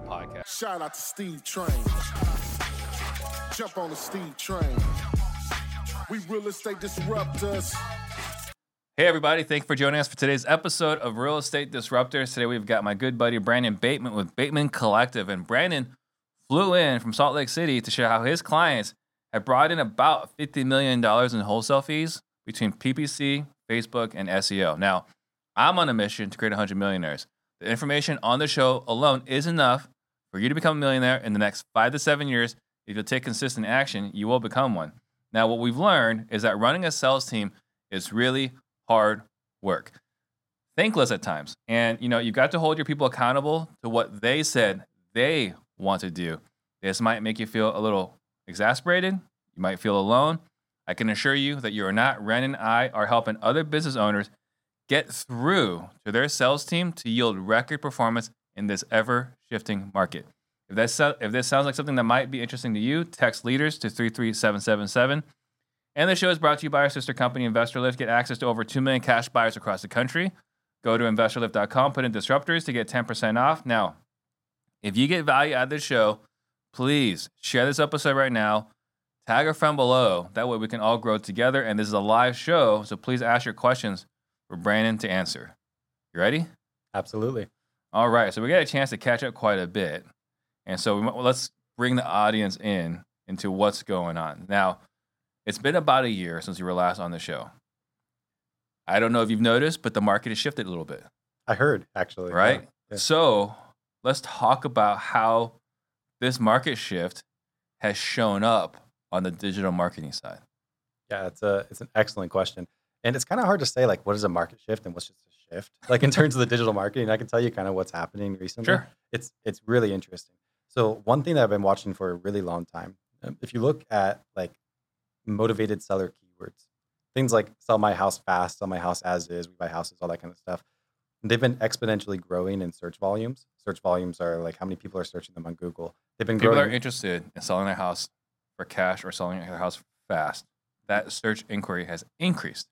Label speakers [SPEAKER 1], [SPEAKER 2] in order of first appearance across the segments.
[SPEAKER 1] podcast.
[SPEAKER 2] Shout out to Steve Train. Jump on the Steve Train. We real estate disruptors.
[SPEAKER 1] Hey, everybody. Thank you for joining us for today's episode of Real Estate Disruptors. Today, we've got my good buddy Brandon Bateman with Bateman Collective. And Brandon flew in from Salt Lake City to share how his clients have brought in about $50 million in wholesale fees between PPC, Facebook, and SEO. Now, I'm on a mission to create 100 millionaires. The information on the show alone is enough for you to become a millionaire in the next five to seven years. If you'll take consistent action, you will become one. Now, what we've learned is that running a sales team is really hard work, thankless at times. And you know, you've got to hold your people accountable to what they said they want to do. This might make you feel a little exasperated. You might feel alone. I can assure you that you are not. Ren and I are helping other business owners get through to their sales team to yield record performance in this ever shifting market. If, that's, if this sounds like something that might be interesting to you, text leaders to 33777. And the show is brought to you by our sister company, InvestorLift. Get access to over 2 million cash buyers across the country. Go to investorlift.com, put in disruptors to get 10% off. Now, if you get value out of this show, please share this episode right now. Tag a friend below. That way we can all grow together. And this is a live show, so please ask your questions for Brandon to answer. You ready?
[SPEAKER 3] Absolutely.
[SPEAKER 1] All right. So we got a chance to catch up quite a bit. And so we, let's bring the audience in into what's going on. Now, it's been about a year since you were last on the show. I don't know if you've noticed, but the market has shifted a little bit.
[SPEAKER 3] I heard actually.
[SPEAKER 1] Right?
[SPEAKER 3] Yeah. Yeah.
[SPEAKER 1] So let's talk about how this market shift has shown up on the digital marketing side.
[SPEAKER 3] Yeah, it's a it's an excellent question. And it's kind of hard to say like what is a market shift and what's just a shift. Like in terms of the digital marketing, I can tell you kind of what's happening recently.
[SPEAKER 1] Sure.
[SPEAKER 3] It's it's really interesting. So one thing that I've been watching for a really long time, um, if you look at like motivated seller keywords, things like sell my house fast, sell my house as is, we buy houses, all that kind of stuff. They've been exponentially growing in search volumes. Search volumes are like how many people are searching them on Google. They've been
[SPEAKER 1] People
[SPEAKER 3] growing.
[SPEAKER 1] are interested in selling their house for cash or selling their house fast. That search inquiry has increased.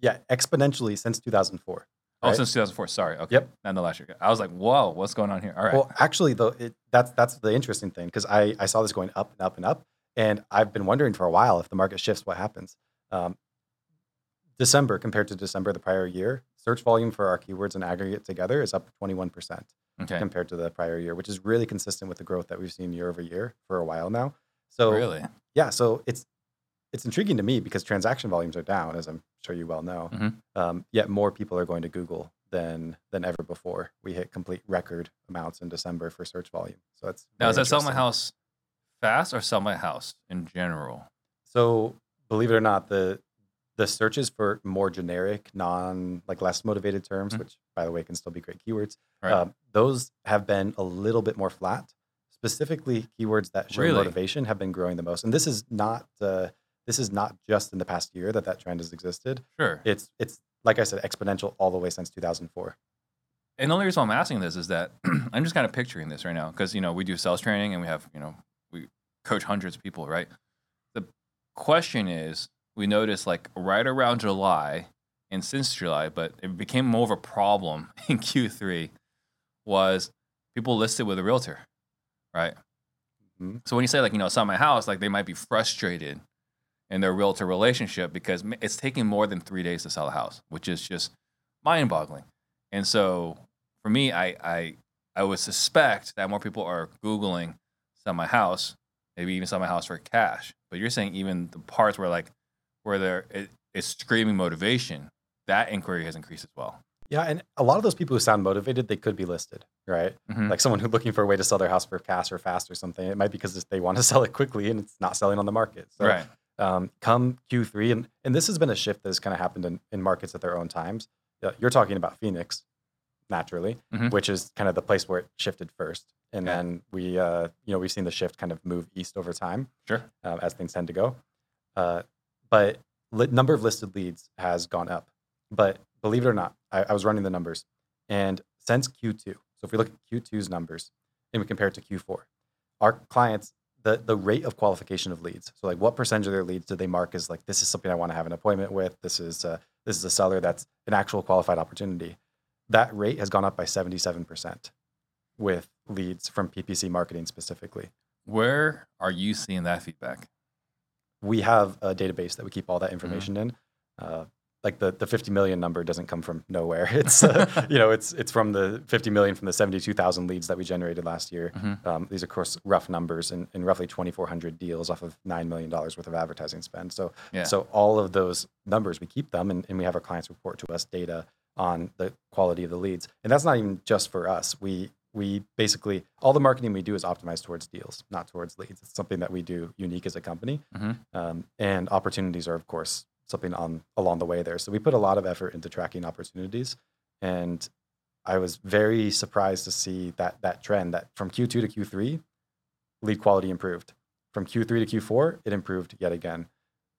[SPEAKER 3] Yeah, exponentially since 2004.
[SPEAKER 1] Oh,
[SPEAKER 3] right?
[SPEAKER 1] since 2004. Sorry. Okay.
[SPEAKER 3] Yep.
[SPEAKER 1] Not the last year. I was like, whoa, what's going on here? All right.
[SPEAKER 3] Well, actually, though, it, that's that's the interesting thing because I, I saw this going up and up and up, and I've been wondering for a while if the market shifts, what happens. Um, December compared to December the prior year, search volume for our keywords and aggregate together is up 21%
[SPEAKER 1] okay.
[SPEAKER 3] compared to the prior year, which is really consistent with the growth that we've seen year over year for a while now. So
[SPEAKER 1] really?
[SPEAKER 3] yeah, so it's it's intriguing to me because transaction volumes are down, as I'm sure you well know.
[SPEAKER 1] Mhm.
[SPEAKER 3] Um, yet more people are going to Google than than ever before. We hit complete record amounts in December for search volume. So that's
[SPEAKER 1] Now, is that sell my house fast or sell my house in general?
[SPEAKER 3] So believe it or not, the the searches for more generic, non like less motivated terms,
[SPEAKER 1] Mhm.
[SPEAKER 3] which by the way can still be great keywords,
[SPEAKER 1] Right.
[SPEAKER 3] um, those have been a little bit more flat. Specifically, keywords that show
[SPEAKER 1] Really?
[SPEAKER 3] motivation have been growing the most, and this is not uh, this is not just in the past year that that trend has existed.
[SPEAKER 1] sure.
[SPEAKER 3] It's it's like I said, exponential all the way since 2004.
[SPEAKER 1] And the only reason I'm asking this is that I'm just kind of picturing this right now because you know we do sales training and we have you know we coach hundreds of people, right? The question is, we noticed like right around July and since July, but it became more of a problem in Q3 was people listed with a realtor, right?
[SPEAKER 3] Mhm.
[SPEAKER 1] So when you say like you know sell my house, like they might be frustrated in their realtor relationship because it's taking more than three days to sell a house, which is just mind-boggling. And so for me, I I I would suspect that more people are googling sell my house, maybe even sell my house for cash. But you're saying even the parts where like where there it, it's screaming motivation, that inquiry has increased as well.
[SPEAKER 3] Yeah, and a lot of those people who sound motivated, they could be listed, right?
[SPEAKER 1] Mhm.
[SPEAKER 3] Like someone who's looking for a way to sell their house for cash or fast or something. It might be because they want to sell it quickly and it's not selling on the market. So
[SPEAKER 1] right.
[SPEAKER 3] Um, come Q3, and, and this has been a shift that has kind of happened in, in markets at their own times. You're talking about Phoenix, naturally,
[SPEAKER 1] Mhm.
[SPEAKER 3] which is kind of the place where it shifted first. And
[SPEAKER 1] Okay.
[SPEAKER 3] then we, uh, you know, we've seen the shift kind of move east over time
[SPEAKER 1] Sure.
[SPEAKER 3] uh, as things tend to go. Uh, but li- number of listed leads has gone up. But believe it or not, I, I was running the numbers, and since Q2, so if we look at Q2's numbers and we compare it to Q4, our clients, the the rate of qualification of leads, so like what percentage of their leads do they mark as like this is something I want to have an appointment with, this is uh, this is a seller that's an actual qualified opportunity. That rate has gone up by seventy seven percent with leads from PPC marketing specifically.
[SPEAKER 1] Where are you seeing that feedback?
[SPEAKER 3] We have a database that we keep all that
[SPEAKER 1] Mm-hmm.
[SPEAKER 3] information in. Uh, like the, the 50 million number doesn't come from nowhere. It's uh, you know it's it's from the 50 million from the 72,000 leads that we generated last year.
[SPEAKER 1] Mhm.
[SPEAKER 3] Um, these are, of course, rough numbers and, and roughly 2,400 deals off of $9 million worth of advertising spend. So,
[SPEAKER 1] Yeah.
[SPEAKER 3] so all of those numbers, we keep them and, and we have our clients report to us data on the quality of the leads. And that's not even just for us. We, we basically, all the marketing we do is optimized towards deals, not towards leads. It's something that we do unique as a company.
[SPEAKER 1] Mhm.
[SPEAKER 3] Um, and opportunities are, of course, something on along the way there. So we put a lot of effort into tracking opportunities. And I was very surprised to see that that trend that from Q2 to Q3, lead quality improved. From Q3 to Q4, it improved yet again.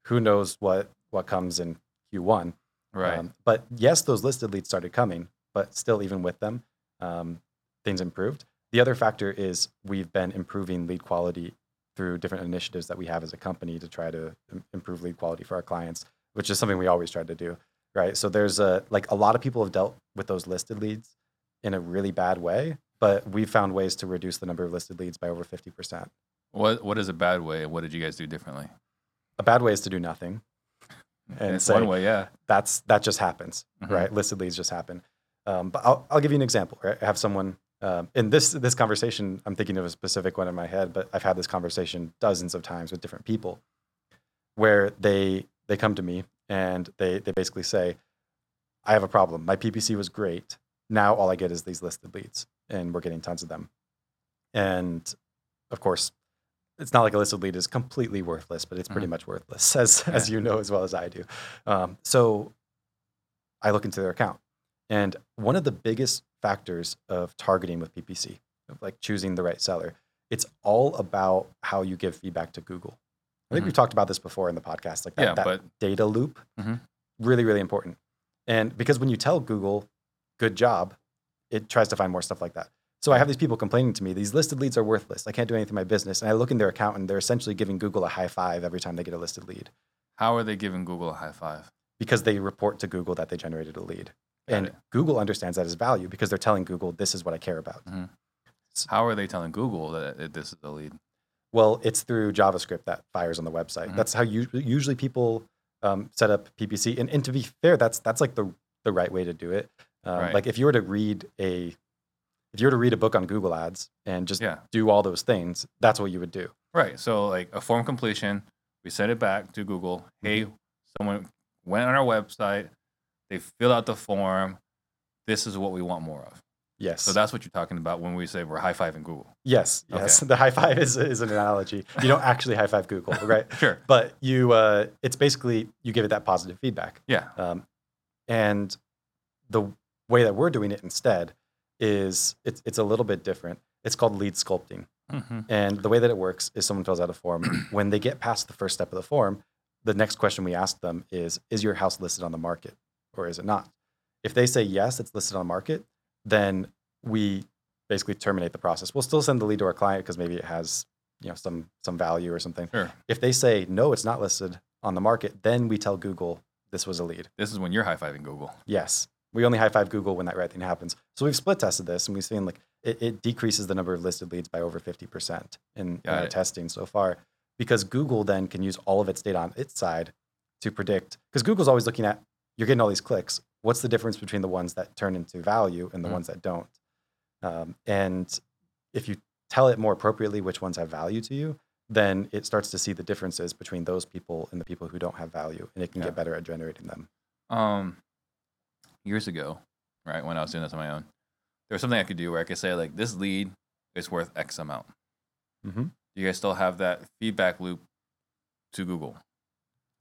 [SPEAKER 3] Who knows what what comes in Q1?
[SPEAKER 1] Right.
[SPEAKER 3] Um, but yes, those listed leads started coming, but still, even with them, um, things improved. The other factor is we've been improving lead quality through different initiatives that we have as a company to try to improve lead quality for our clients, which is something we always try to do, right? So there's a like a lot of people have dealt with those listed leads in a really bad way, but we've found ways to reduce the number of listed leads by over 50%.
[SPEAKER 1] what What is a bad way? What did you guys do differently?
[SPEAKER 3] A bad way is to do nothing. And
[SPEAKER 1] It's
[SPEAKER 3] say,
[SPEAKER 1] one way, yeah.
[SPEAKER 3] that's that just happens,
[SPEAKER 1] Mhm.
[SPEAKER 3] right? Listed leads just happen. Um, but I'll, I'll give you an example. Right? I have someone um, in this this conversation. I'm thinking of a specific one in my head, but I've had this conversation dozens of times with different people, where they they come to me and they they basically say, "I have a problem. My PPC was great. Now all I get is these listed leads, and we're getting tons of them." And of course, it's not like a listed lead is completely worthless, but it's pretty
[SPEAKER 1] Mhm.
[SPEAKER 3] much worthless, as as you know as well as I do. Um, so I look into their account, and one of the biggest factors of targeting with PPC, of like choosing the right seller, it's all about how you give feedback to Google. I think
[SPEAKER 1] Mhm.
[SPEAKER 3] we've talked about this before in the podcast, like that,
[SPEAKER 1] Yeah,
[SPEAKER 3] that
[SPEAKER 1] but
[SPEAKER 3] data loop,
[SPEAKER 1] Mhm.
[SPEAKER 3] really, really important. And because when you tell Google, good job, it tries to find more stuff like that. So I have these people complaining to me, these listed leads are worthless. I can't do anything in my business. And I look in their account and they're essentially giving Google a high five every time they get a listed lead
[SPEAKER 1] how are they giving Google a high five?
[SPEAKER 3] because they report to Google that they generated a lead.
[SPEAKER 1] Got
[SPEAKER 3] and
[SPEAKER 1] it.
[SPEAKER 3] Google understands that as value because they're telling Google, this is what I care about.
[SPEAKER 1] How are they telling Google that this is the lead?
[SPEAKER 3] Well, it's through JavaScript that fires on the website.
[SPEAKER 1] Mhm.
[SPEAKER 3] That's how you, usually people um, set up PPC. And, and to be fair, that's that's like the the right way to do it. Um,
[SPEAKER 1] Right.
[SPEAKER 3] Like if you were to read a if you were to read a book on Google Ads and just
[SPEAKER 1] Yeah.
[SPEAKER 3] do all those things, that's what you would do.
[SPEAKER 1] Right. So like a form completion, we send it back to Google. Hey, someone went on our website, they filled out the form. This is what we want more of.
[SPEAKER 3] Yes.
[SPEAKER 1] So that's what you're talking about when we say we're high fiving Google.
[SPEAKER 3] yes.
[SPEAKER 1] Okay.
[SPEAKER 3] Yes. The high five is is an analogy. You don't actually high five Google, right?
[SPEAKER 1] Sure.
[SPEAKER 3] But you, uh, it's basically you give it that positive feedback.
[SPEAKER 1] Yeah.
[SPEAKER 3] Um, and the way that we're doing it instead is it's, it's a little bit different. It's called lead sculpting.
[SPEAKER 1] hmm
[SPEAKER 3] And the way that it works is someone fills out a form. when they get past the first step of the form, the next question we ask them is Is your house listed on the market or is it not? If they say yes, it's listed on the market, then we basically terminate the process. We'll still send the lead to our client because maybe it has you know some some value or something.
[SPEAKER 1] Sure.
[SPEAKER 3] If they say no, it's not listed on the market, then we tell Google this was a lead.
[SPEAKER 1] This is when you're high fiving Google.
[SPEAKER 3] Yes. We only high five Google when that right thing happens. So we've split tested this and we've seen like it, it decreases the number of listed leads by over 50% in, in our testing so far because Google then can use all of its data on its side to predict. Because Google's always looking at you're getting all these clicks. What's the difference between the ones that turn into value and the
[SPEAKER 1] Mhm.
[SPEAKER 3] ones that don't? Um, and if you tell it more appropriately which ones have value to you, then it starts to see the differences between those people and the people who don't have value, and it can
[SPEAKER 1] Yeah.
[SPEAKER 3] get better at generating them.
[SPEAKER 1] Um, years ago, right when I was doing this on my own, there was something I could do where I could say like this lead is worth X amount.
[SPEAKER 3] Mm-hmm.
[SPEAKER 1] You guys still have that feedback loop to Google,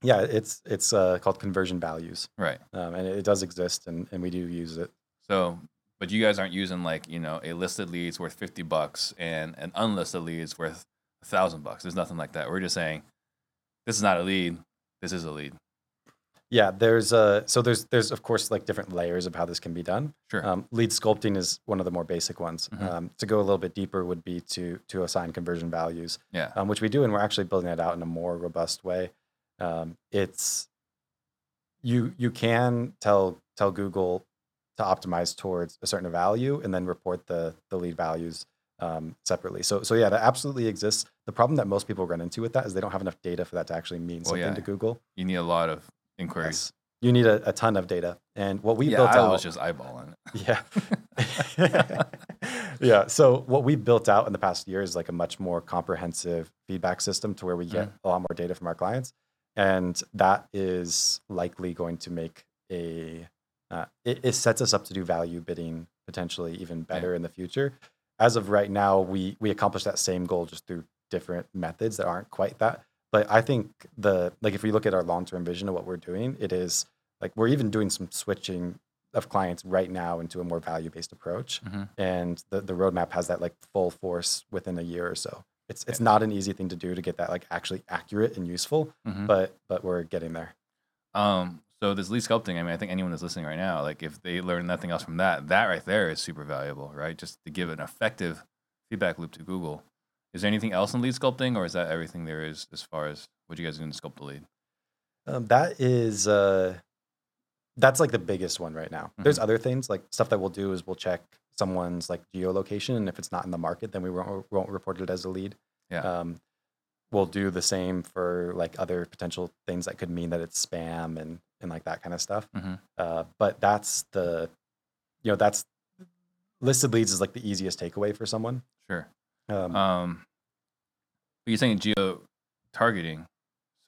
[SPEAKER 3] Yeah, it's it's uh, called conversion values,
[SPEAKER 1] right?
[SPEAKER 3] um, and it does exist, and, and we do use it.
[SPEAKER 1] So, but you guys aren't using like you know a listed lead's worth fifty bucks and an unlisted lead's worth a thousand bucks. There's nothing like that. We're just saying this is not a lead. This is a lead.
[SPEAKER 3] Yeah, there's uh, so there's there's of course like different layers of how this can be done.
[SPEAKER 1] Sure.
[SPEAKER 3] Um, lead sculpting is one of the more basic ones.
[SPEAKER 1] Mhm.
[SPEAKER 3] Um, to go a little bit deeper would be to to assign conversion values,
[SPEAKER 1] yeah.
[SPEAKER 3] um, which we do, and we're actually building it out in a more robust way. Um, it's you you can tell tell Google to optimize towards a certain value and then report the the lead values um, separately. So so yeah, that absolutely exists. The problem that most people run into with that is they don't have enough data for that to actually mean something
[SPEAKER 1] yeah.
[SPEAKER 3] to Google.
[SPEAKER 1] You need a lot of inquiries.
[SPEAKER 3] Yes. You need a, a ton of data, and what we
[SPEAKER 1] yeah,
[SPEAKER 3] built
[SPEAKER 1] I
[SPEAKER 3] out
[SPEAKER 1] was just eyeballing it.
[SPEAKER 3] yeah. yeah. So what we've built out in the past year is like a much more comprehensive feedback system to where we get a lot more data from our clients. And that is likely going to make a uh, it, it sets us up to do value bidding potentially even better in the future. As of right now, we we accomplish that same goal just through different methods that aren't quite that. But I think the like if we look at our long term vision of what we're doing, it is like we're even doing some switching of clients right now into a more value based approach,
[SPEAKER 1] Mhm.
[SPEAKER 3] and the the roadmap has that like full force within a year or so. It's it's not an easy thing to do to get that like actually accurate and useful,
[SPEAKER 1] Mhm.
[SPEAKER 3] but but we're getting there.
[SPEAKER 1] Um, so this lead sculpting, I mean, I think anyone that's listening right now, like if they learn nothing else from that, that right there is super valuable, right? Just to give an effective feedback loop to Google. Is there anything else in lead sculpting, or is that everything there is as far as what you guys do to sculpt the lead?
[SPEAKER 3] Um, that is uh, that's like the biggest one right now. There's
[SPEAKER 1] Mm-hmm.
[SPEAKER 3] other things like stuff that we'll do is we'll check someone's like geolocation, and if it's not in the market, then we won't won't report it as a lead.
[SPEAKER 1] Yeah.
[SPEAKER 3] Um, we'll do the same for like other potential things that could mean that it's spam and and like that kind of stuff.
[SPEAKER 1] Mhm.
[SPEAKER 3] Uh, but that's the you know that's listed leads is like the easiest takeaway for someone.
[SPEAKER 1] Sure.
[SPEAKER 3] Um,
[SPEAKER 1] Um, but you're saying geo targeting.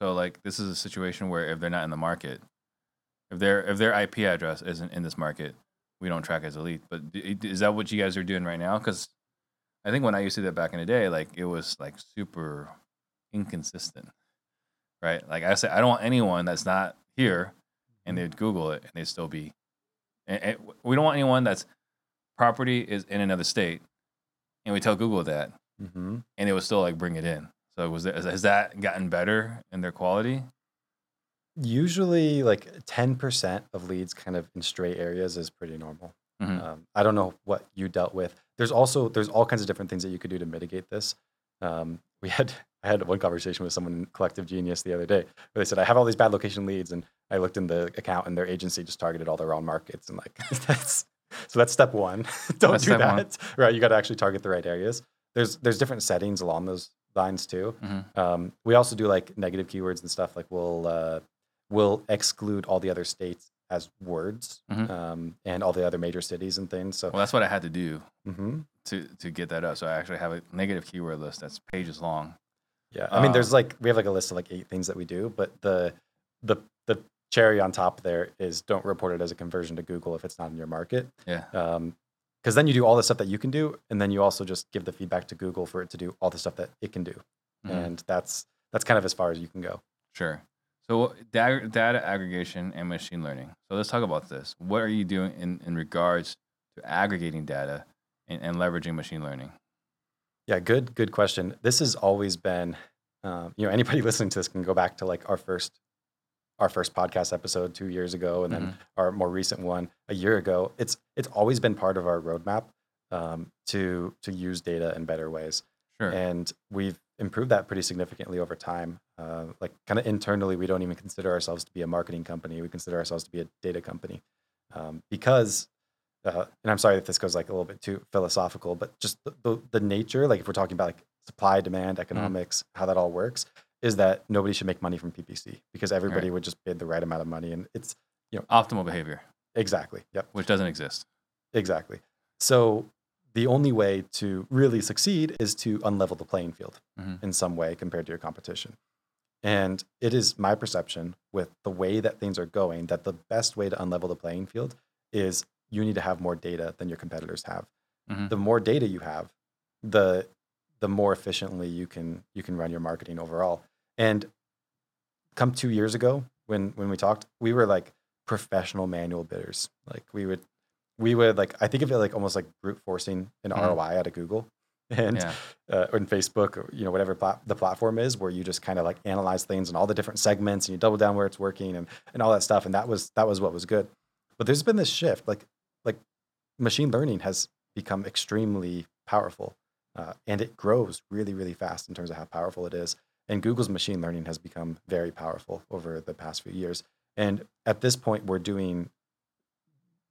[SPEAKER 1] So like this is a situation where if they're not in the market, if their if their IP address isn't in this market, we don't track as elite. But is that what you guys are doing right now? Because I think when I used to do that back in the day, like it was like super inconsistent, right? Like I said, I don't want anyone that's not here, and they'd Google it and they'd still be. And, and we don't want anyone that's property is in another state, and we tell Google that,
[SPEAKER 3] mhm.
[SPEAKER 1] and it would still like bring it in. So was there, has that gotten better in their quality?
[SPEAKER 3] Usually, like ten percent of leads, kind of in stray areas, is pretty normal.
[SPEAKER 1] Mhm.
[SPEAKER 3] Um, I don't know what you dealt with. There's also there's all kinds of different things that you could do to mitigate this. Um, we had I had one conversation with someone in Collective Genius the other day where they said I have all these bad location leads, and I looked in the account, and their agency just targeted all the wrong markets, and like that's so that's step one. don't
[SPEAKER 1] That's
[SPEAKER 3] do
[SPEAKER 1] step one.
[SPEAKER 3] that. Right, you got to actually target the right areas. There's there's different settings along those lines too.
[SPEAKER 1] Mhm.
[SPEAKER 3] Um, we also do like negative keywords and stuff. Like we'll uh, we'll exclude all the other states as words
[SPEAKER 1] Mhm.
[SPEAKER 3] um, and all the other major cities and things. So
[SPEAKER 1] Well, that's what I had to do
[SPEAKER 3] hmm
[SPEAKER 1] to to get that up. So I actually have a negative keyword list that's pages long.
[SPEAKER 3] yeah, I mean,
[SPEAKER 1] Uh,
[SPEAKER 3] there's like we have like a list of like eight things that we do, but the the the cherry on top there is don't report it as a conversion to Google if it's not in your market.
[SPEAKER 1] Yeah.
[SPEAKER 3] Um, because then you do all the stuff that you can do, and then you also just give the feedback to Google for it to do all the stuff that it can do,
[SPEAKER 1] Mhm.
[SPEAKER 3] and that's that's kind of as far as you can go.
[SPEAKER 1] Sure. So data, data aggregation and machine learning. So let's talk about this. What are you doing in, in regards to aggregating data and, and leveraging machine learning?
[SPEAKER 3] Yeah, good, good question. This has always been, um, you know, anybody listening to this can go back to like our first, our first podcast episode two years ago, and then
[SPEAKER 1] Mhm.
[SPEAKER 3] our more recent one a year ago. It's it's always been part of our roadmap um, to to use data in better ways,
[SPEAKER 1] Sure.
[SPEAKER 3] and we've improved that pretty significantly over time. Uh, like kind of internally, we don't even consider ourselves to be a marketing company. We consider ourselves to be a data company um, because uh, and I'm sorry if this goes like a little bit too philosophical, but just the, the, the nature, like if we're talking about like supply, demand, economics, how that all works, is that nobody should make money from PPC because everybody would just bid the right amount of money. And it's you know,
[SPEAKER 1] Optimal behavior,
[SPEAKER 3] exactly, yep,
[SPEAKER 1] which doesn't exist.
[SPEAKER 3] exactly. So the only way to really succeed is to unlevel the playing field
[SPEAKER 1] Mhm.
[SPEAKER 3] in some way compared to your competition. And it is my perception with the way that things are going that the best way to unlevel the playing field is you need to have more data than your competitors have.
[SPEAKER 1] Mhm.
[SPEAKER 3] The more data you have, the the more efficiently you can you can run your marketing overall. And come 2 years ago when when we talked, we were like professional manual bidders. Like we would we would like I think of it like almost like brute forcing an
[SPEAKER 1] Mhm.
[SPEAKER 3] ROI out of Google. And
[SPEAKER 1] Yeah.
[SPEAKER 3] uh, Facebook, or, you know, whatever plat- the platform is, where you just kind of like analyze things and all the different segments, and you double down where it's working and and all that stuff. And that was that was what was good. But there's been this shift, like like machine learning has become extremely powerful, uh, and it grows really really fast in terms of how powerful it is. And Google's machine learning has become very powerful over the past few years. And at this point, we're doing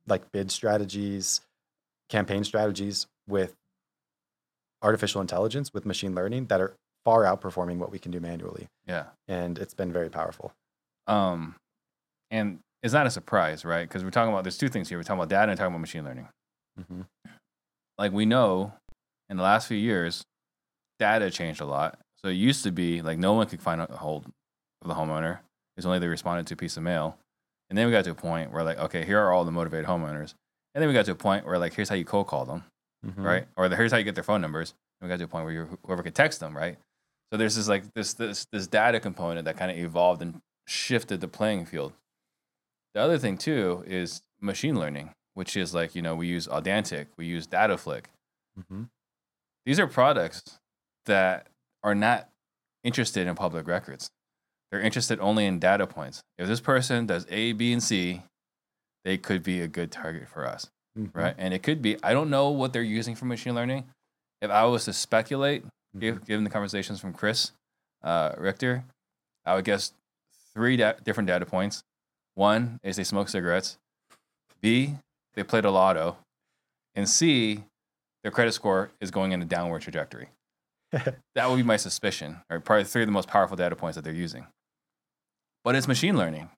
[SPEAKER 3] like bid strategies, campaign strategies with artificial intelligence with machine learning that are far outperforming what we can do manually.
[SPEAKER 1] Yeah.
[SPEAKER 3] And it's been very powerful.
[SPEAKER 1] Um, and it's not a surprise, right? Because we're talking about there's two things here. We're talking about data and talking about machine learning.
[SPEAKER 3] hmm
[SPEAKER 1] Like we know, in the last few years, data changed a lot. So it used to be like no one could find a hold of the homeowner. It's only they responded to a piece of mail. And then we got to a point where like, okay, here are all the motivated homeowners. And then we got to a point where like, here's how you cold call them,
[SPEAKER 3] hmm
[SPEAKER 1] right? Or the, here's how you get their phone numbers. And we got to a point where you, whoever could text them, right? So there's this like this this this data component that kind of evolved and shifted the playing field. The other thing too is machine learning, which is like you know we use Audantic, we use DataFlik.
[SPEAKER 3] hmm
[SPEAKER 1] These are products that are not interested in public records. They're interested only in data points. If this person does A, B, and C, they could be a good target for us,
[SPEAKER 3] hmm
[SPEAKER 1] right? And it could be. I don't know what they're using for machine learning. If I was to speculate, giv- given the conversations from Chris uh, Richter, I would guess three da- different data points. One is they smoke cigarettes. B, they played a lotto. And C, their credit score is going in a downward trajectory. that would be my suspicion, or probably three of the most powerful data points that they're using. But it's machine learning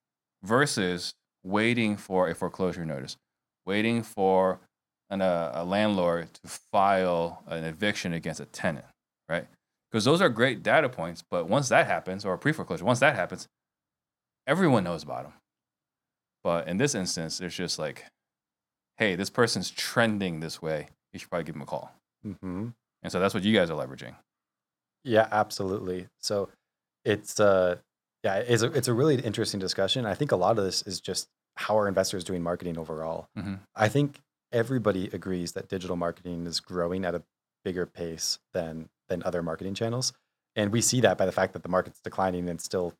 [SPEAKER 1] versus waiting for a foreclosure notice, waiting for an, uh, a landlord to file an eviction against a tenant, right? Because those are great data points, but once that happens, or a pre foreclosure, once that happens, everyone knows about them. But in this instance, it's just like, hey, this person's trending this way. You should probably give them a call.
[SPEAKER 3] hmm
[SPEAKER 1] And so that's what you guys are leveraging.
[SPEAKER 3] Yeah, absolutely. So it's uh yeah, it's a, it's a really interesting discussion. I think a lot of this is just how are investors doing marketing overall.
[SPEAKER 1] Mhm.
[SPEAKER 3] I think everybody agrees that digital marketing is growing at a bigger pace than than other marketing channels, and we see that by the fact that the market's declining and still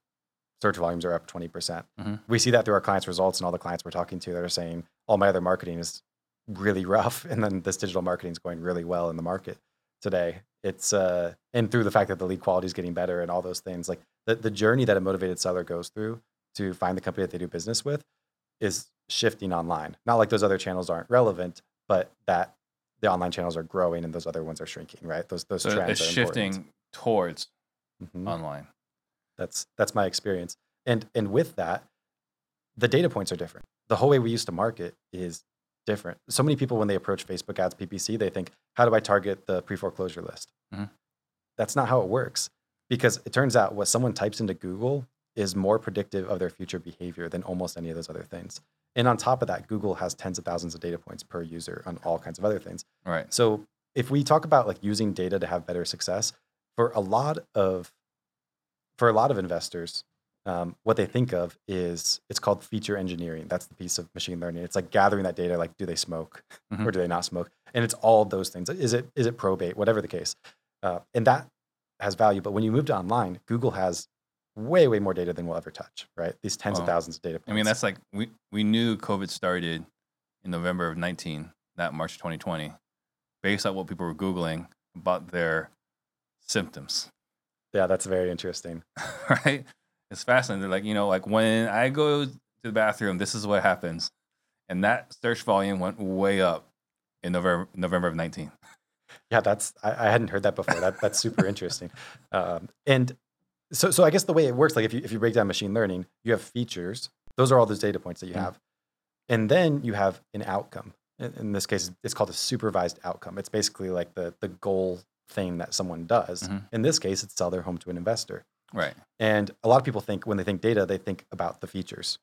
[SPEAKER 3] search volumes are up 20%.
[SPEAKER 1] Mhm.
[SPEAKER 3] We see that through our clients' results and all the clients we're talking to that are saying all my other marketing is really rough and then this digital marketing is going really well in the market today. It's uh and through the fact that the lead quality is getting better and all those things like the, the journey that a motivated seller goes through to find the company that they do business with is shifting online. Not like those other channels aren't relevant, but that the online channels are growing and those other ones are shrinking, right? Those those
[SPEAKER 1] So
[SPEAKER 3] trends
[SPEAKER 1] it's
[SPEAKER 3] are important.
[SPEAKER 1] shifting towards
[SPEAKER 3] Mhm.
[SPEAKER 1] online.
[SPEAKER 3] That's that's my experience. And and with that, the data points are different. The whole way we used to market is different. So many people when they approach Facebook ads PPC, they think, how do I target the pre-foreclosure list?
[SPEAKER 1] Mhm.
[SPEAKER 3] That's not how it works. Because it turns out what someone types into Google is more predictive of their future behavior than almost any of those other things. And on top of that, Google has tens of thousands of data points per user on all kinds of other things.
[SPEAKER 1] Right.
[SPEAKER 3] So if we talk about like using data to have better success, for a lot of for a lot of investors, um, what they think of is it's called feature engineering. That's the piece of machine learning. It's like gathering that data, like do they smoke
[SPEAKER 1] Mhm.
[SPEAKER 3] or do they not smoke, and it's all those things. Is it is it probate, whatever the case, uh, and that has value. But when you move to online, Google has way way more data than we'll ever touch. Right? These tens of thousands of data points.
[SPEAKER 1] I mean, that's like we, we knew COVID started in November of 19, not March 2020, based on what people were Googling about their symptoms,
[SPEAKER 3] yeah, that's very interesting.
[SPEAKER 1] right? It's fascinating. They're like, you know, like when I go to the bathroom, this is what happens. And that search volume went way up in November, November of 19.
[SPEAKER 3] Yeah, that's I, I hadn't heard that before. That that's super interesting. Um, and so so I guess the way it works, like if you if you break down machine learning, you have features. Those are all those data points that you
[SPEAKER 1] Mm.
[SPEAKER 3] have, and then you have an outcome. In, in this case, it's called a supervised outcome. It's basically like the the goal thing that someone does.
[SPEAKER 1] Mhm.
[SPEAKER 3] In this case, it's sell their home to an investor.
[SPEAKER 1] Right.
[SPEAKER 3] And a lot of people think when they think data, they think about the features.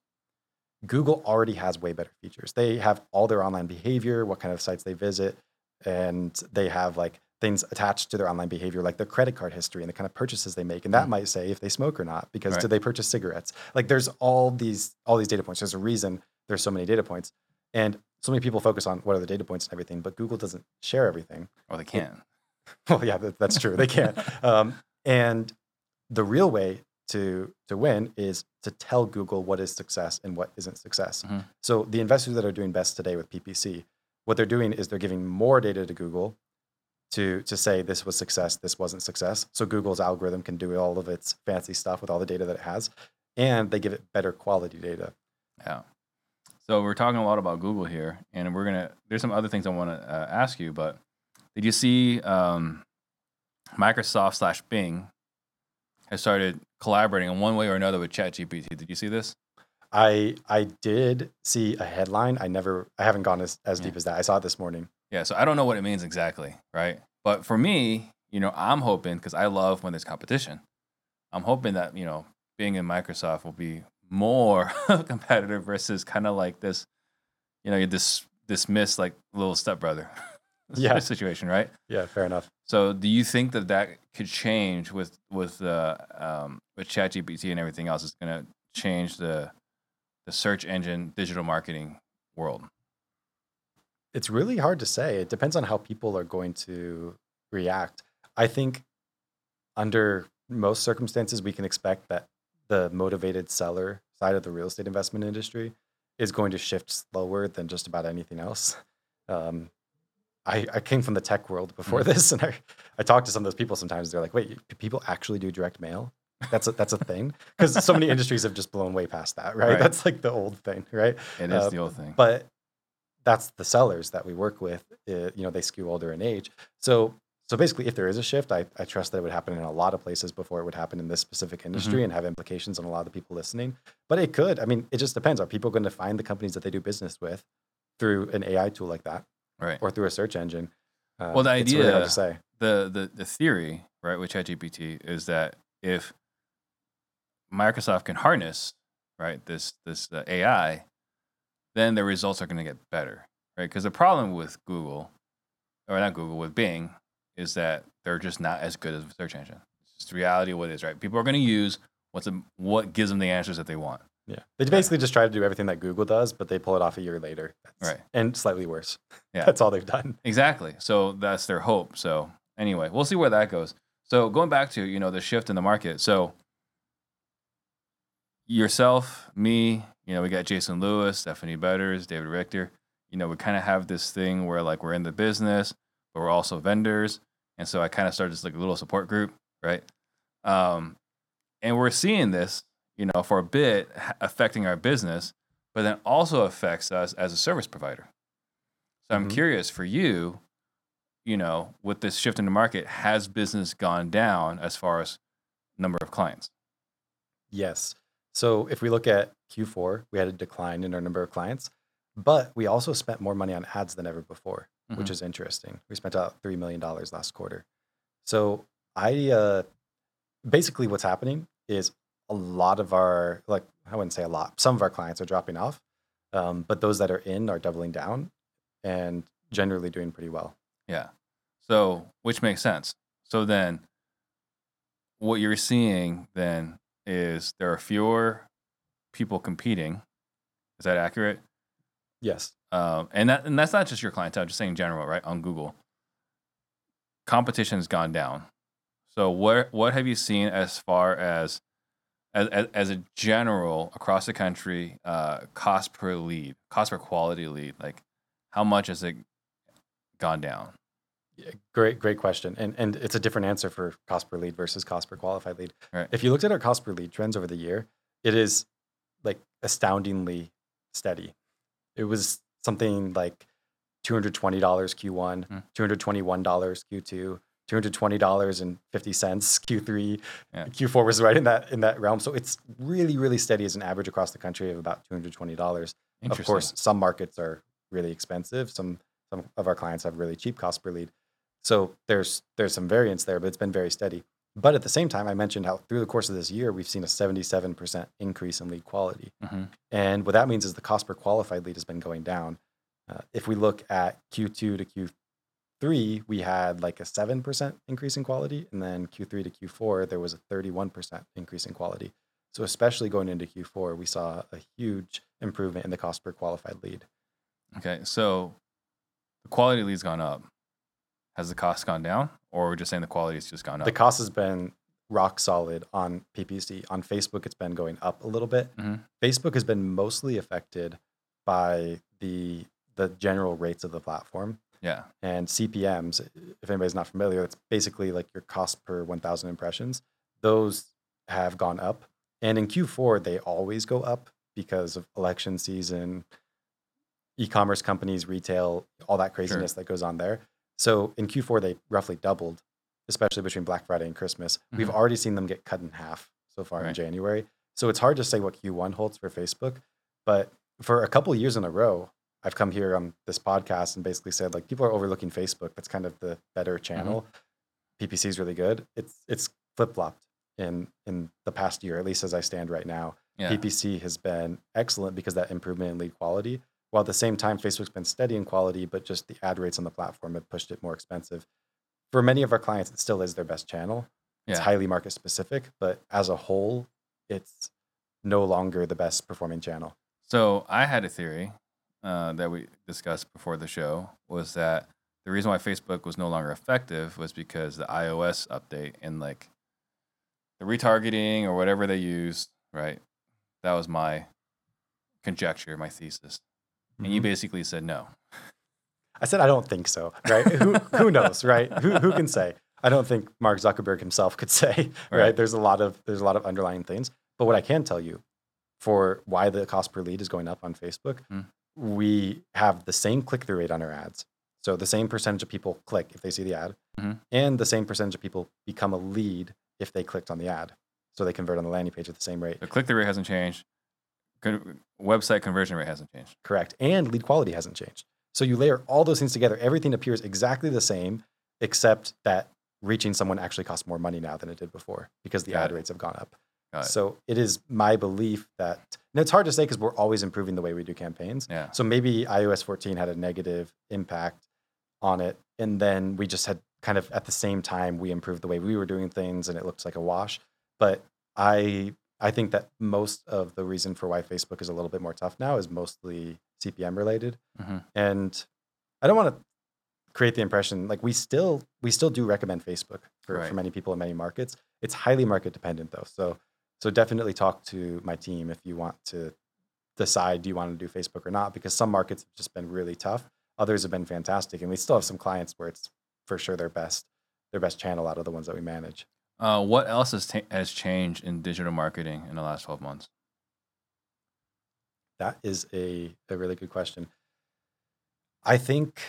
[SPEAKER 3] Google already has way better features. They have all their online behavior, what kind of sites they visit, and they have like things attached to their online behavior, like their credit card history and the kind of purchases they make. And that
[SPEAKER 1] Mhm.
[SPEAKER 3] might say if they smoke or not, because
[SPEAKER 1] Right.
[SPEAKER 3] did they purchase cigarettes? Like there's all these all these data points. There's a reason there's so many data points. And so many people focus on what are the data points and everything, but Google doesn't share everything.
[SPEAKER 1] Or they can.
[SPEAKER 3] Well, yeah, that, that's true. They can't. Um, and the real way to to win is to tell Google what is success and what isn't success.
[SPEAKER 1] Mhm.
[SPEAKER 3] So the investors that are doing best today with PPC, what they're doing is they're giving more data to Google to to say this was success, this wasn't success. So Google's algorithm can do all of its fancy stuff with all the data that it has, and they give it better quality data.
[SPEAKER 1] Yeah. So we're talking a lot about Google here, and we're gonna. There's some other things I want to uh, ask you, but did you see um, Microsoft slash Bing has started collaborating in one way or another with ChatGPT. Did you see this?
[SPEAKER 3] I I did see a headline. I never I haven't gone as, as
[SPEAKER 1] Yeah.
[SPEAKER 3] deep as that. I saw it this morning.
[SPEAKER 1] Yeah, so I don't know what it means exactly, right? But for me, you know, I'm hoping because I love when there's competition. I'm hoping that you know, Bing in Microsoft will be more competitive versus kind of like this, you know, you dis- dismiss like little stepbrother
[SPEAKER 3] Yeah.
[SPEAKER 1] situation, right?
[SPEAKER 3] Yeah, fair enough.
[SPEAKER 1] So, do you think that that could change with with uh, um, with ChatGPT and everything else? Is going to change the the search engine digital marketing world.
[SPEAKER 3] It's really hard to say. It depends on how people are going to react. I think under most circumstances, we can expect that the motivated seller side of the real estate investment industry is going to shift slower than just about anything else. Um, I, I came from the tech world before
[SPEAKER 1] Mm.
[SPEAKER 3] this, and I, I talk to some of those people sometimes. They're like, wait, people actually do direct mail? That's a, that's a thing? Because so many industries have just blown way past that, right?
[SPEAKER 1] Right.
[SPEAKER 3] That's like the old thing, right?
[SPEAKER 1] It is
[SPEAKER 3] Uh,
[SPEAKER 1] the old thing.
[SPEAKER 3] but that's the sellers that we work with. uh, you know, they skew older in age. So, so basically, if there is a shift, I, I trust that it would happen in a lot of places before it would happen in this specific industry and have implications on a lot of the people listening. But it could. I mean, it just depends. Are people going to find the companies that they do business with through an AI tool like that,
[SPEAKER 1] right.
[SPEAKER 3] or through a search engine? Uh,
[SPEAKER 1] Well, the
[SPEAKER 3] it's really hard
[SPEAKER 1] idea-
[SPEAKER 3] to say.
[SPEAKER 1] the the the theory right with ChatGPT is that if Microsoft can harness right this this uh, AI, then the results are going to get better, right? Because the problem with Google, or not Google, with Bing, is that they're just not as good as a search engine. It's just the reality of what it is, right? People are going to use what's a, what gives them the answers that they want.
[SPEAKER 3] Yeah, they basically just try to do everything that Google does, but they pull it off a year later, That's-
[SPEAKER 1] Right.
[SPEAKER 3] And slightly worse.
[SPEAKER 1] Yeah.
[SPEAKER 3] that's all they've done.
[SPEAKER 1] Exactly. So that's their hope. So anyway, we'll see where that goes. So going back to you know the shift in the market. So yourself, me, you know, we got Jason Lewis, Stephanie Betters, David Richter. You know, we kind of have this thing where like we're in the business, but we're also vendors, and so I kind of started this like a little support group, right? Um, and we're seeing this, you know, for a bit affecting our business, but then also affects us as a service provider. So I'm
[SPEAKER 3] Mhm.
[SPEAKER 1] curious for you, you know, with this shift in the market, has business gone down as far as number of clients?
[SPEAKER 3] Yes. So if we look at Q4, we had a decline in our number of clients, but we also spent more money on ads than ever before, which is interesting. We spent about $3 million last quarter. So I uh, basically what's happening is a lot of our, like, I wouldn't say a lot, some of our clients are dropping off, um, but those that are in are doubling down and generally doing pretty well.
[SPEAKER 1] Yeah. So, which makes sense. So then, what you're seeing then is there are fewer people competing. Is that accurate?
[SPEAKER 3] Yes.
[SPEAKER 1] Um, and that and that's not just your clientele. Just saying in general, right? On Google, competition has gone down. So what what have you seen as far as as as, as a general across the country uh, cost per lead, cost per quality lead? Like how much has it gone down?
[SPEAKER 3] Yeah, Great, great question. And and it's a different answer for cost per lead versus cost per qualified lead.
[SPEAKER 1] Right.
[SPEAKER 3] If you looked at our cost per lead trends over the year, it is like astoundingly steady. It was something like $220 Q1,
[SPEAKER 1] Hmm.
[SPEAKER 3] $221 Q2, $220.50 Q3.
[SPEAKER 1] Yeah.
[SPEAKER 3] Q4 was right in that in that realm. So it's really, really steady as an average across the country of about $220. Of course, some markets are really expensive. Some some of our clients have really cheap cost per lead. So there's there's some variance there, but it's been very steady. But at the same time, I mentioned how through the course of this year, we've seen a 77% increase in lead quality.
[SPEAKER 1] Mhm.
[SPEAKER 3] And what that means is the cost per qualified lead has been going down. Uh, if we look at Q2 to Q3, we had like a 7% increase in quality. And then Q3 to Q4, there was a 31% increase in quality. So, especially going into Q4, we saw a huge improvement in the cost per qualified lead.
[SPEAKER 1] Okay, so the quality lead's gone up. Has the cost gone down, or we're just saying the quality has just gone up?
[SPEAKER 3] The cost has been rock solid on PPC. On Facebook, it's been going up a little bit.
[SPEAKER 1] Mhm.
[SPEAKER 3] Facebook has been mostly affected by the the general rates of the platform
[SPEAKER 1] yeah,
[SPEAKER 3] and CPMS. If anybody's not familiar, it's basically like your cost per 1,000 impressions. Those have gone up, and in Q4 they always go up because of election season, e-commerce companies, retail, all that craziness that goes on there. So in Q4 they roughly doubled. especially between Black Friday and Christmas. We've
[SPEAKER 1] Mhm.
[SPEAKER 3] already seen them get cut in half so far in January. So it's hard to say what Q1 holds for Facebook. But for a couple years in a row, I've come here on this podcast and basically said like people are overlooking Facebook. That's kind of the better mm-hmm. channel. PPC is really good. It's it's flip flopped in in the past year, at least as I stand right now.
[SPEAKER 1] Yeah.
[SPEAKER 3] PPC has been excellent because that improvement in lead quality. While at the same time, Facebook's been steady in quality, but just the ad rates on the platform have pushed it more expensive. For many of our clients, it still is their best channel. It's
[SPEAKER 1] Yeah.
[SPEAKER 3] highly market specific, but as a whole, it's no longer the best performing channel.
[SPEAKER 1] So I had a theory uh, that we discussed before the show was that the reason why Facebook was no longer effective was because the iOS update and like the retargeting or whatever they used, right? That was my conjecture, my thesis. And you
[SPEAKER 3] Mhm.
[SPEAKER 1] basically said no.
[SPEAKER 3] I said I don't think so, right? who who knows, right? Who who can say? I don't think Mark Zuckerberg himself could say, right?
[SPEAKER 1] Right.
[SPEAKER 3] There's a lot of there's a lot of underlying things. But what I can tell you for why the cost per lead is going up on Facebook,
[SPEAKER 1] Mm.
[SPEAKER 3] We have the same click through rate on our ads. So the same percentage of people click if they see the ad,
[SPEAKER 1] Mhm.
[SPEAKER 3] and the same percentage of people become a lead if they clicked on the ad. So they convert on the landing page at the same rate.
[SPEAKER 1] The click through rate hasn't changed. Con- website conversion rate hasn't changed.
[SPEAKER 3] Correct. And lead quality hasn't changed. So you layer all those things together, everything appears exactly the same, except that reaching someone actually costs more money now than it did before because the
[SPEAKER 1] Got
[SPEAKER 3] ad
[SPEAKER 1] it.
[SPEAKER 3] rates have gone up.
[SPEAKER 1] Got it.
[SPEAKER 3] So it is my belief that, and it's hard to say because we're always improving the way we do campaigns.
[SPEAKER 1] Yeah.
[SPEAKER 3] So maybe iOS 14 had a negative impact on it. And then we just had kind of at the same time, we improved the way we were doing things and it looks like a wash. But I, I think that most of the reason for why Facebook is a little bit more tough now is mostly CPM related.
[SPEAKER 1] Mhm.
[SPEAKER 3] And I don't want to create the impression like we still we still do recommend Facebook for,
[SPEAKER 1] Right.
[SPEAKER 3] for many people in many markets. It's highly market dependent though. So so definitely talk to my team if you want to decide do you want to do Facebook or not because some markets have just been really tough. Others have been fantastic and we still have some clients where it's for sure their best their best channel out of the ones that we manage.
[SPEAKER 1] Uh, what else has, ta- has changed in digital marketing in the last 12 months?
[SPEAKER 3] That is a, a really good question. I think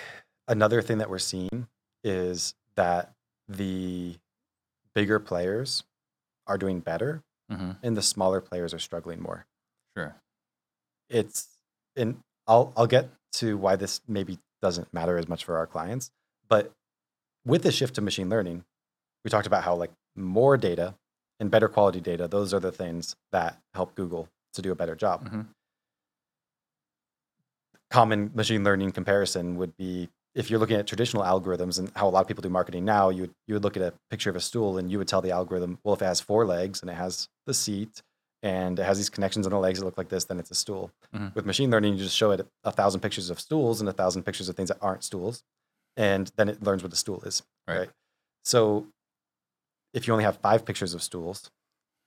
[SPEAKER 3] another thing that we're seeing is that the bigger players are doing better
[SPEAKER 1] hmm
[SPEAKER 3] and the smaller players are struggling more.
[SPEAKER 1] Sure.
[SPEAKER 3] It's and I'll I'll get to why this maybe doesn't matter as much for our clients, but with the shift to machine learning, we talked about how like more data and better quality data, those are the things that help Google to do a better job.
[SPEAKER 1] Mhm.
[SPEAKER 3] Common machine learning comparison would be if you're looking at traditional algorithms and how a lot of people do marketing now, you would, you would look at a picture of a stool and you would tell the algorithm, well, if it has four legs and it has the seat and it has these connections on the legs that look like this, then it's a stool.
[SPEAKER 1] Mhm.
[SPEAKER 3] With machine learning, you just show it a thousand pictures of stools and a thousand pictures of things that aren't stools, and then it learns what a stool is.
[SPEAKER 1] Right.
[SPEAKER 3] right? So if you only have five pictures of stools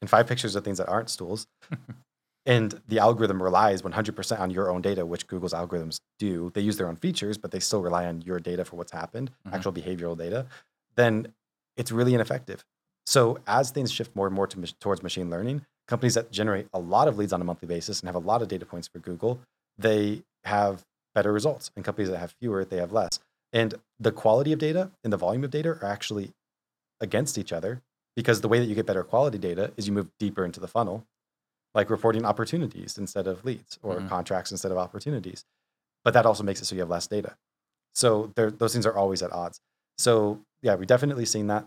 [SPEAKER 3] and five pictures of things that aren't stools, and the algorithm relies 100% on your own data, which Google's algorithms do. They use their own features, but they still rely on your data for what's happened,
[SPEAKER 1] Mhm.
[SPEAKER 3] actual behavioral data. Then it's really ineffective. So as things shift more and more to, towards machine learning, companies that generate a lot of leads on a monthly basis and have a lot of data points for Google, they have better results. And companies that have fewer, they have less. And the quality of data and the volume of data are actually against each other because the way that you get better quality data is you move deeper into the funnel, like reporting opportunities instead of leads or
[SPEAKER 1] Mhm.
[SPEAKER 3] contracts instead of opportunities. But that also makes it so you have less data. So those things are always at odds. So yeah, we've definitely seen that.